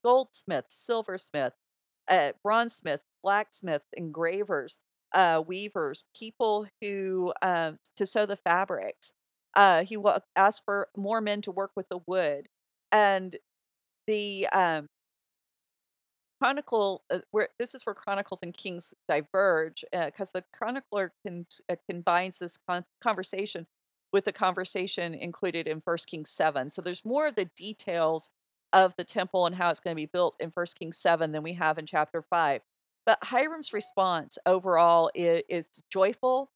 goldsmith, silversmith, uh, bronzesmith, blacksmith, engravers, uh, weavers, people who uh, to sew the fabrics. Uh, he will ask for more men to work with the wood, and the um, chronicle uh, where this is where chronicles and kings diverge because uh, the chronicler can, uh, combines this con- conversation with the conversation included in first kings 7 so there's more of the details of the temple and how it's going to be built in First Kings 7 than we have in chapter 5. But Hiram's response overall is, is joyful.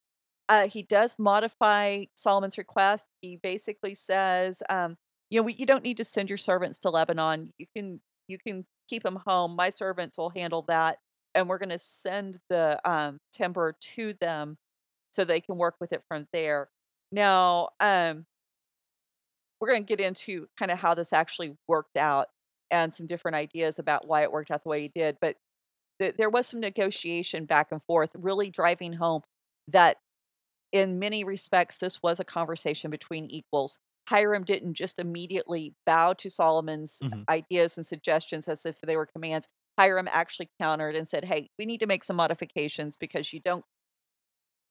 Uh, he does modify Solomon's request. He basically says, um, you know, we, you don't need to send your servants to Lebanon. You can you can keep them home. My servants will handle that, and we're going to send the um, timber to them so they can work with it from there. Now, um, we're going to get into kind of how this actually worked out and some different ideas about why it worked out the way it did. But there was some negotiation back and forth, really driving home that in many respects, this was a conversation between equals. Hiram didn't just immediately bow to Solomon's mm-hmm. ideas and suggestions as if they were commands. Hiram actually countered and said, "Hey, we need to make some modifications because you don't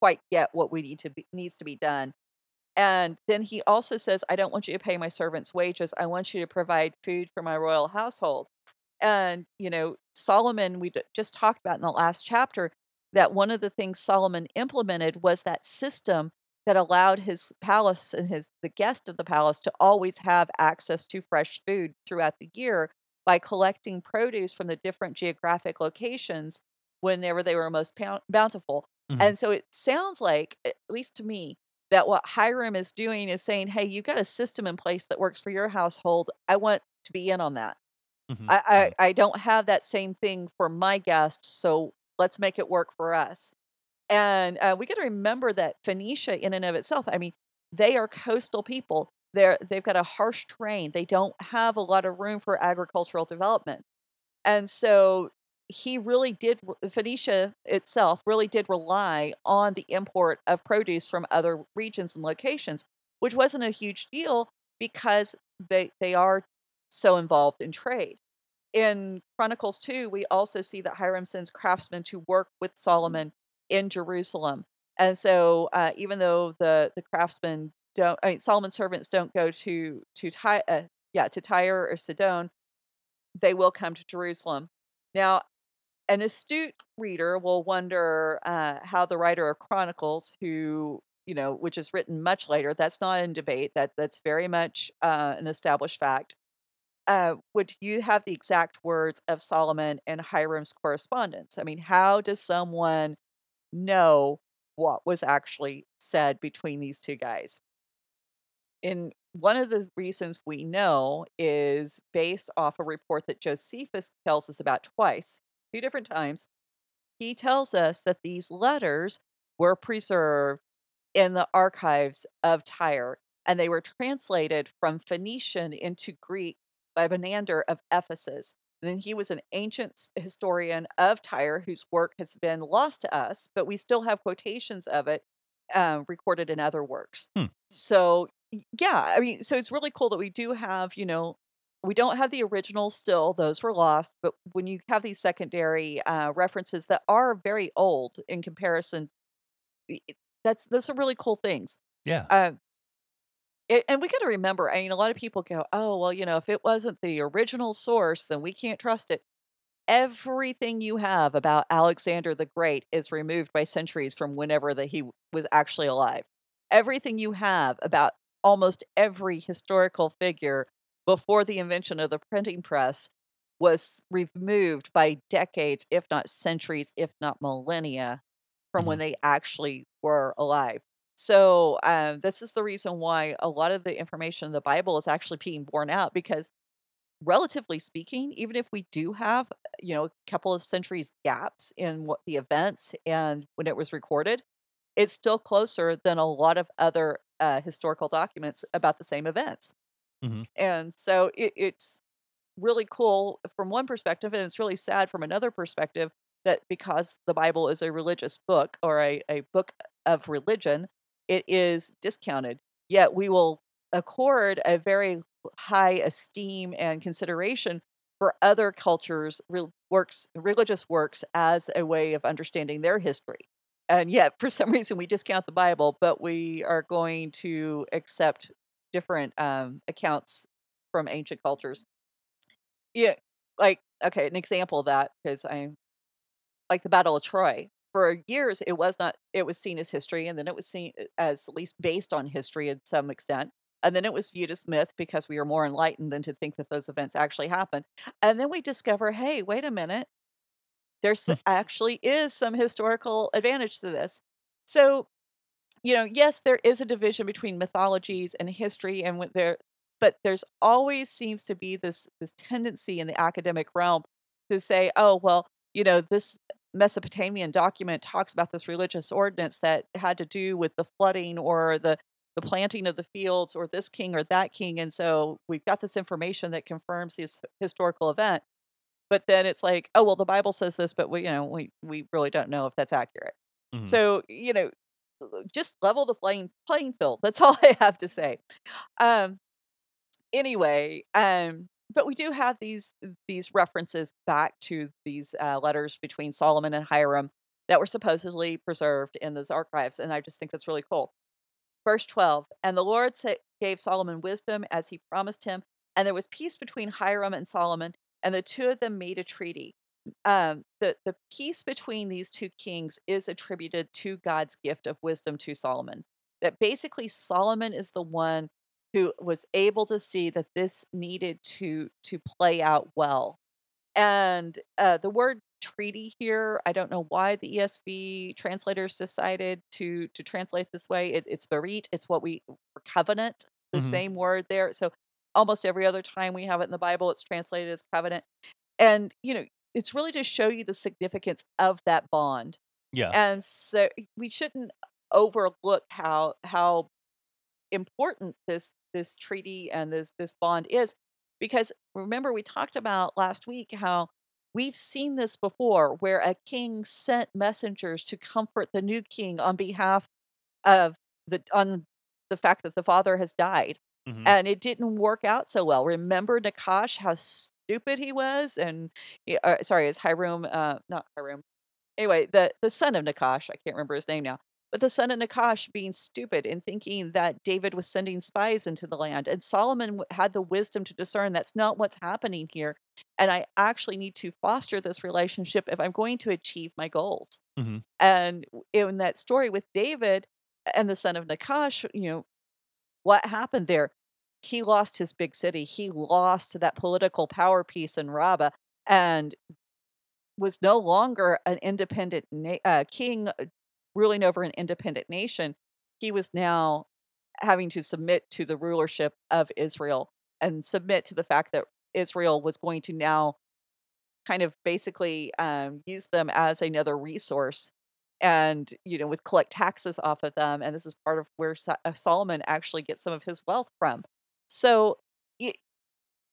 quite get what we need to be needs to be done." And then he also says, I don't want you to pay my servants' wages. I want you to provide food for my royal household. And, you know, Solomon, we just talked about in the last chapter, that one of the things Solomon implemented was that system that allowed his palace and his the guest of the palace to always have access to fresh food throughout the year by collecting produce from the different geographic locations whenever they were most bountiful. Mm-hmm. And so it sounds like, at least to me, that what Hiram is doing is saying, "Hey, you've got a system in place that works for your household. I want to be in on that. Mm-hmm. I, I I don't have that same thing for my guests, so let's make it work for us." And uh, we got to remember that Phoenicia, in and of itself, I mean, they are coastal people. They're they've got a harsh terrain. They don't have a lot of room for agricultural development, and so he really did. Phoenicia itself really did rely on the import of produce from other regions and locations, which wasn't a huge deal because they they are so involved in trade in Chronicles 2, we also see that Hiram sends craftsmen to work with Solomon in Jerusalem. And so, uh, even though the the craftsmen don't, I mean, Solomon's servants don't go to to Ty, uh, yeah, to Tyre or Sidon, they will come to Jerusalem. Now, an astute reader will wonder uh, how the writer of Chronicles, who you know, which is written much later, that's not in debate. That that's very much uh, an established fact. Uh, would you have the exact words of Solomon and Hiram's correspondence? I mean, how does someone know what was actually said between these two guys. And one of the reasons we know is based off a report that Josephus tells us about twice, two different times. He tells us that these letters were preserved in the archives of Tyre and they were translated from Phoenician into Greek by Menander of Ephesus. And then he was an ancient historian of Tyre whose work has been lost to us, but we still have quotations of it uh, recorded in other works. Hmm. So, yeah, I mean, so it's really cool that we do have, you know, we don't have the original still; those were lost. But when you have these secondary uh, references that are very old in comparison, that's those are really cool things. Yeah. Uh, it, and we got to remember, I mean, a lot of people go, oh, well, you know, if it wasn't the original source, then we can't trust it. Everything you have about Alexander the Great is removed by centuries from whenever that he was actually alive. Everything you have about almost every historical figure before the invention of the printing press was removed by decades, if not centuries, if not millennia, from mm-hmm. when they actually were alive. So um, this is the reason why a lot of the information in the Bible is actually being borne out because relatively speaking, even if we do have, you know, a couple of centuries gaps in what the events and when it was recorded, it's still closer than a lot of other uh, historical documents about the same events. Mm-hmm. And so it, it's really cool from one perspective, and it's really sad from another perspective that because the Bible is a religious book or a, a book of religion, it is discounted. Yet we will accord a very high esteem and consideration for other cultures' works, religious works, as a way of understanding their history. And yet, for some reason, we discount the Bible, but we are going to accept different um, accounts from ancient cultures. Yeah, like okay, an example of that because I like the Battle of Troy for years it was not it was seen as history and then it was seen uh, as at least based on history in some extent and then it was viewed as myth because we are more enlightened than to think that those events actually happened and then we discover hey wait a minute there's hmm. actually is some historical advantage to this so you know yes there is a division between mythologies and history and what there but there's always seems to be this this tendency in the academic realm to say oh well you know this Mesopotamian document talks about this religious ordinance that had to do with the flooding or the the planting of the fields or this king or that king and so we've got this information that confirms this historical event. But then it's like oh well the bible says this but we you know we we really don't know if that's accurate. Mm-hmm. so you know just level the playing playing field. That's all i have to say. Um anyway um but we do have these these references back to these uh, letters between Solomon and Hiram that were supposedly preserved in those archives, and I just think that's really cool. verse 12. And the Lord gave Solomon wisdom as he promised him, and there was peace between Hiram and Solomon, and the two of them made a treaty. Um, the the peace between these two kings is attributed to God's gift of wisdom to Solomon. That basically Solomon is the one who was able to see that this needed to to play out well. And uh, the word treaty here, I don't know why the ESV translators decided to to translate this way. It, it's berit, it's what we covenant, the Mhm. same word there. So almost every other time we have it in the Bible, it's translated as covenant. And you know, it's really to show you the significance of that bond. Yeah. And so we shouldn't overlook how how important this this treaty and this this bond is because remember we talked about last week how we've seen this before where a king sent messengers to comfort the new king on behalf of the on the fact that the father has died Mhm. and it didn't work out so well remember nakash how stupid he was and uh, sorry is hiram uh not hiram anyway, the the son of Nakash, I can't remember his name now, but the son of Nakash being stupid and thinking that David was sending spies into the land, and Solomon had the wisdom to discern that's not what's happening here, and I actually need to foster this relationship if I'm going to achieve my goals. Mhm. And in that story with David and the son of Nakash, you know, what happened there? He lost his big city. He lost that political power piece in Rabbah, and was no longer an independent na- uh, king uh, ruling over an independent nation. He was now having to submit to the rulership of Israel and submit to the fact that Israel was going to now kind of basically um, use them as another resource and you know would collect taxes off of them and this is part of where uh, solomon actually gets some of his wealth from so y-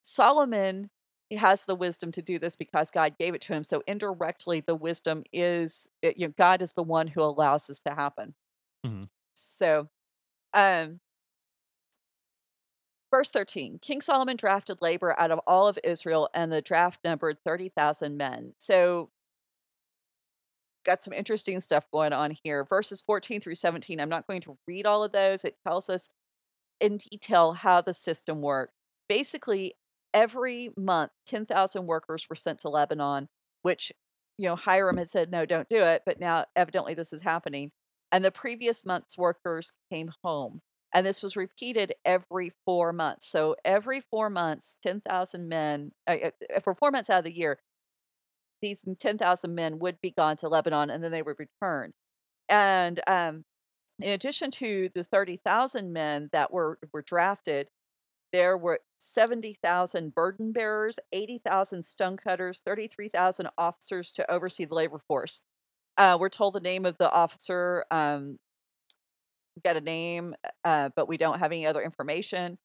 solomon has the wisdom to do this because god gave it to him so indirectly the wisdom is it- you know god is the one who allows this to happen Mhm. so um Verse 13 King Solomon drafted labor out of all of Israel, and the draft numbered 30,000 men. So, got some interesting stuff going on here. Verses 14 through 17, I'm not going to read all of those. It tells us in detail how the system worked. Basically, every month, 10,000 workers were sent to Lebanon, which, you know, Hiram had said, no, don't do it. But now, evidently, this is happening. And the previous month's workers came home. And this was repeated every four months. So every four months, 10,000 men, uh, uh, for four months out of the year, these 10,000 men would be gone to Lebanon and then they would return. And um, in addition to the 30,000 men that were, were drafted, there were 70,000 burden bearers, 80,000 stone cutters, 33,000 officers to oversee the labor force. Uh, we're told the name of the officer. Um, got a name, uh, but we don't have any other information.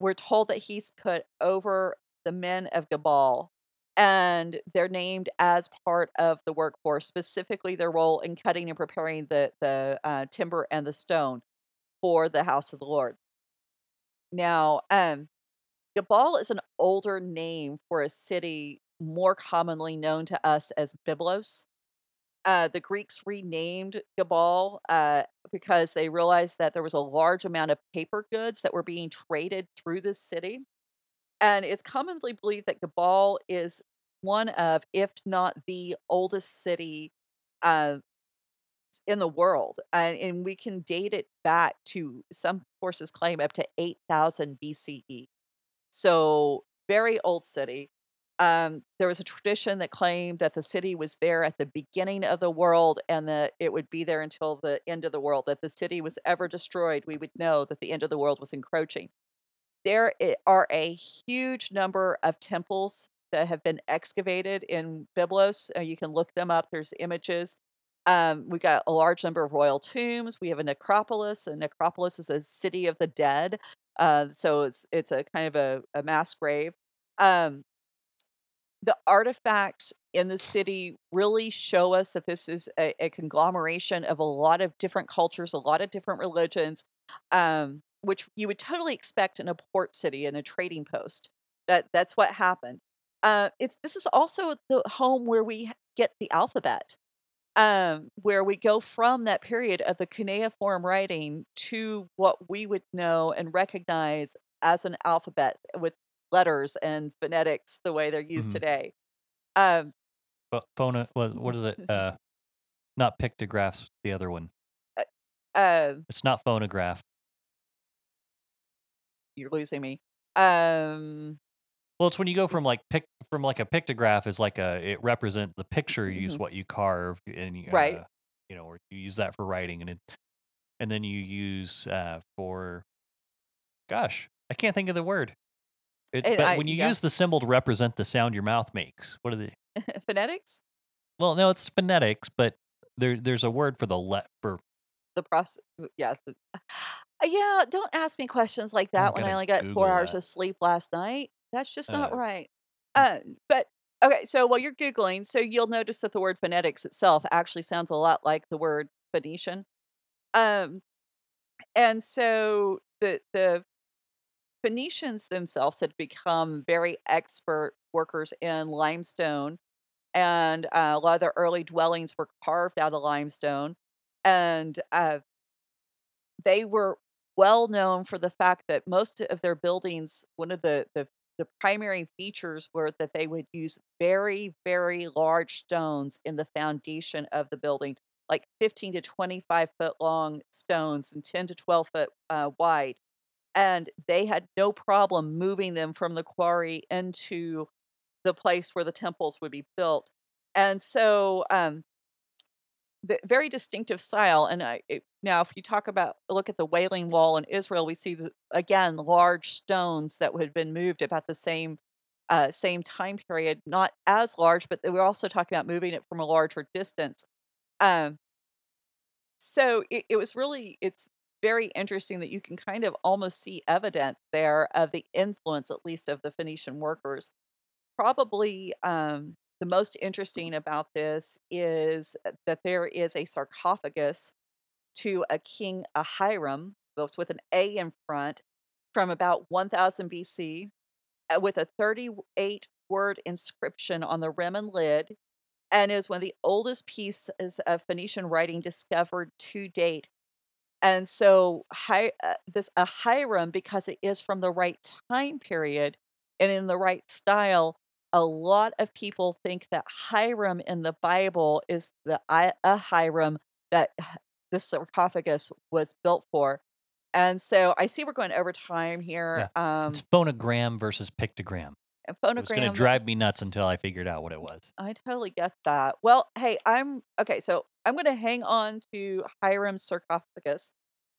We're told that he's put over the men of Gabal, and they're named as part of the workforce, specifically their role in cutting and preparing the the uh, timber and the stone for the house of the Lord. Now, um, Gabal is an older name for a city more commonly known to us as Byblos. Uh, the Greeks renamed Gabal uh, because they realized that there was a large amount of paper goods that were being traded through this city. And it's commonly believed that Gabal is one of, if not the oldest city uh, in the world. And, and we can date it back to some sources claim up to 8000 BCE. So, very old city. Um, there was a tradition that claimed that the city was there at the beginning of the world and that it would be there until the end of the world. That the city was ever destroyed, we would know that the end of the world was encroaching. There are a huge number of temples that have been excavated in Byblos. You can look them up, there's images. Um, we got a large number of royal tombs. We have a necropolis. A necropolis is a city of the dead. Uh, so it's it's a kind of a, a mass grave. Um, the artifacts in the city really show us that this is a, a conglomeration of a lot of different cultures, a lot of different religions, um, which you would totally expect in a port city and a trading post. That that's what happened. Uh, it's this is also the home where we get the alphabet. Um, where we go from that period of the cuneiform writing to what we would know and recognize as an alphabet with letters and phonetics the way they're used Mhm. today. Um, Pho- Phona was what is it? Uh, not pictographs. The other one. uh, It's not phonograph. you're losing me. Um, Well, it's when you go from like pic from like a pictograph is like a it represent the picture you use Mhm. what you carve and you, Right. uh, you know or you use that for writing and it and then you use uh for gosh I can't think of the word. It, And but I- when you yeah. use the symbol to represent the sound your mouth makes, what are they? phonetics, Well, no, it's phonetics, but there there's a word for the let for the process. Yeah. the- yeah. Don't ask me questions like that when I only got Google four hours that. of sleep last night. That's just not Uh, right. Uh, but okay. So while you're Googling, so you'll notice that the word phonetics itself actually sounds a lot like the word Phoenician. Um, and so the the Phoenicians themselves had become very expert workers in limestone, and uh, a lot of their early dwellings were carved out of limestone, and uh, they were well known for the fact that most of their buildings, one of the the the primary features were that they would use very very large stones in the foundation of the building like 15 to 25 foot long stones and 10 to 12 foot uh, wide and they had no problem moving them from the quarry into the place where the temples would be built. And so, um, the very distinctive style. And I, it, now, if you talk about look at the Wailing Wall in Israel, we see the, again large stones that had been moved about the same uh, same time period, not as large, but were also talking about moving it from a larger distance. Um, so it, it was really it's very interesting that you can kind of almost see evidence there of the influence, at least of the Phoenician workers. Probably um, the most interesting about this is that there is a sarcophagus to a king Ahiram, those with an A in front, from about 1000 BC, uh, with a 38 word inscription on the rim and lid, and is one of the oldest pieces of Phoenician writing discovered to date. And so, Hi, uh, this a Hiram, because it is from the right time period and in the right style, a lot of people think that Hiram in the Bible is the a Hiram that the sarcophagus was built for. And so, I see we're going over time here. Um, it's phonogram versus pictogram. a It was going to drive me nuts until I figured out what it was. I totally get that. Well, hey, I'm okay. So I'm going to hang on to Hiram's sarcophagus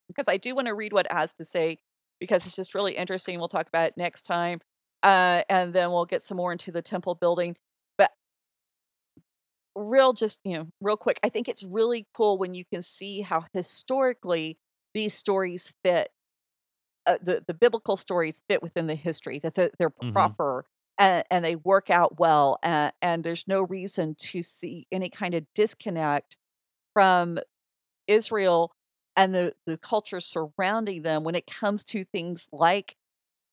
because I do want to read what it has to say because it's just really interesting. We'll talk about it next time. Uh, and then we'll get some more into the temple building. But real, just, you know, real quick, I think it's really cool when you can see how historically these stories fit. Uh, the the biblical stories fit within the history that they're, they're Mhm. proper and, and they work out well and, and there's no reason to see any kind of disconnect from Israel and the, the culture surrounding them when it comes to things like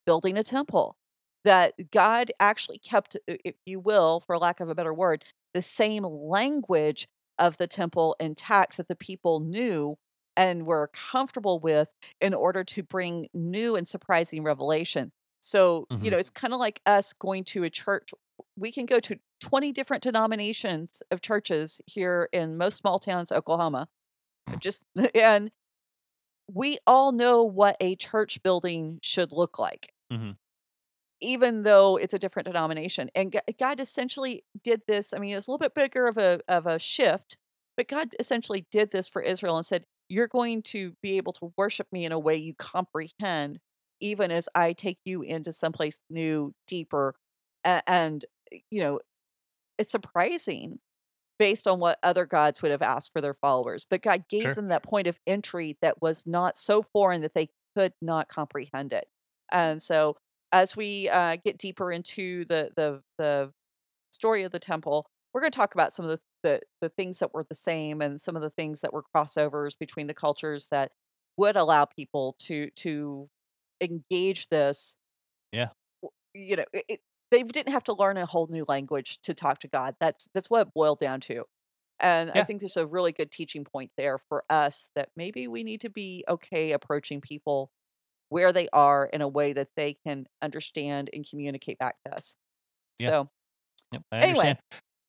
building a temple. That God actually kept, if you will, for lack of a better word, the same language of the temple intact that the people knew and were comfortable with in order to bring new and surprising revelation. So, you Mhm. know, it's kind of like us going to a church. We can go to 20 different denominations of churches here in most small towns, Oklahoma. Just, and we all know what a church building should look like Mhm. Even though it's a different denomination. And God essentially did this. I mean, it was a little bit bigger of a of a shift, but God essentially did this for Israel and said, "You're going to be able to worship me in a way you comprehend, even as I take you into someplace new, deeper." And you know, it's surprising based on what other gods would have asked for their followers. But God gave Sure. them that point of entry that was not so foreign that they could not comprehend it. And so, as we uh, get deeper into the the the story of the temple, we're going to talk about some of the, the the things that were the same and some of the things that were crossovers between the cultures that would allow people to to engage this. Yeah. You know, it, it, they didn't have to learn a whole new language to talk to God. That's that's what it boiled down to. And I think there's a really good teaching point there for us that maybe we need to be okay approaching people where they are in a way that they can understand and communicate back to us. Yeah. So, Yep, I Anyway. understand.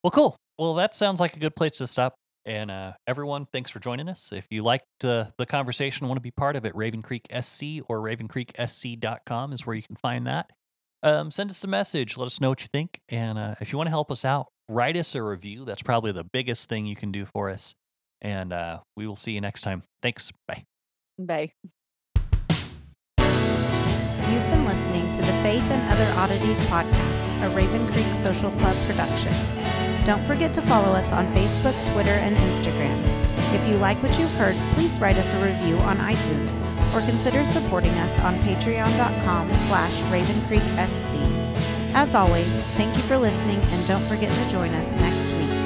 Well, cool. Well, that sounds like a good place to stop. And uh, everyone, thanks for joining us. If you liked uh, the conversation, want to be part of it, Raven Creek SC or ravencreeksc.com is where you can find that. Um, send us a message. Let us know what you think. And uh, if you want to help us out, write us a review. That's probably the biggest thing you can do for us. And uh, we will see you next time. Thanks. Bye. bye. Faith and Other Oddities podcast, a Raven Creek Social Club production. Don't forget to follow us on Facebook, Twitter, and Instagram. If you like what you've heard, please write us a review on iTunes or consider supporting us on patreon.com slash ravencreeksc. As always, thank you for listening and don't forget to join us next week.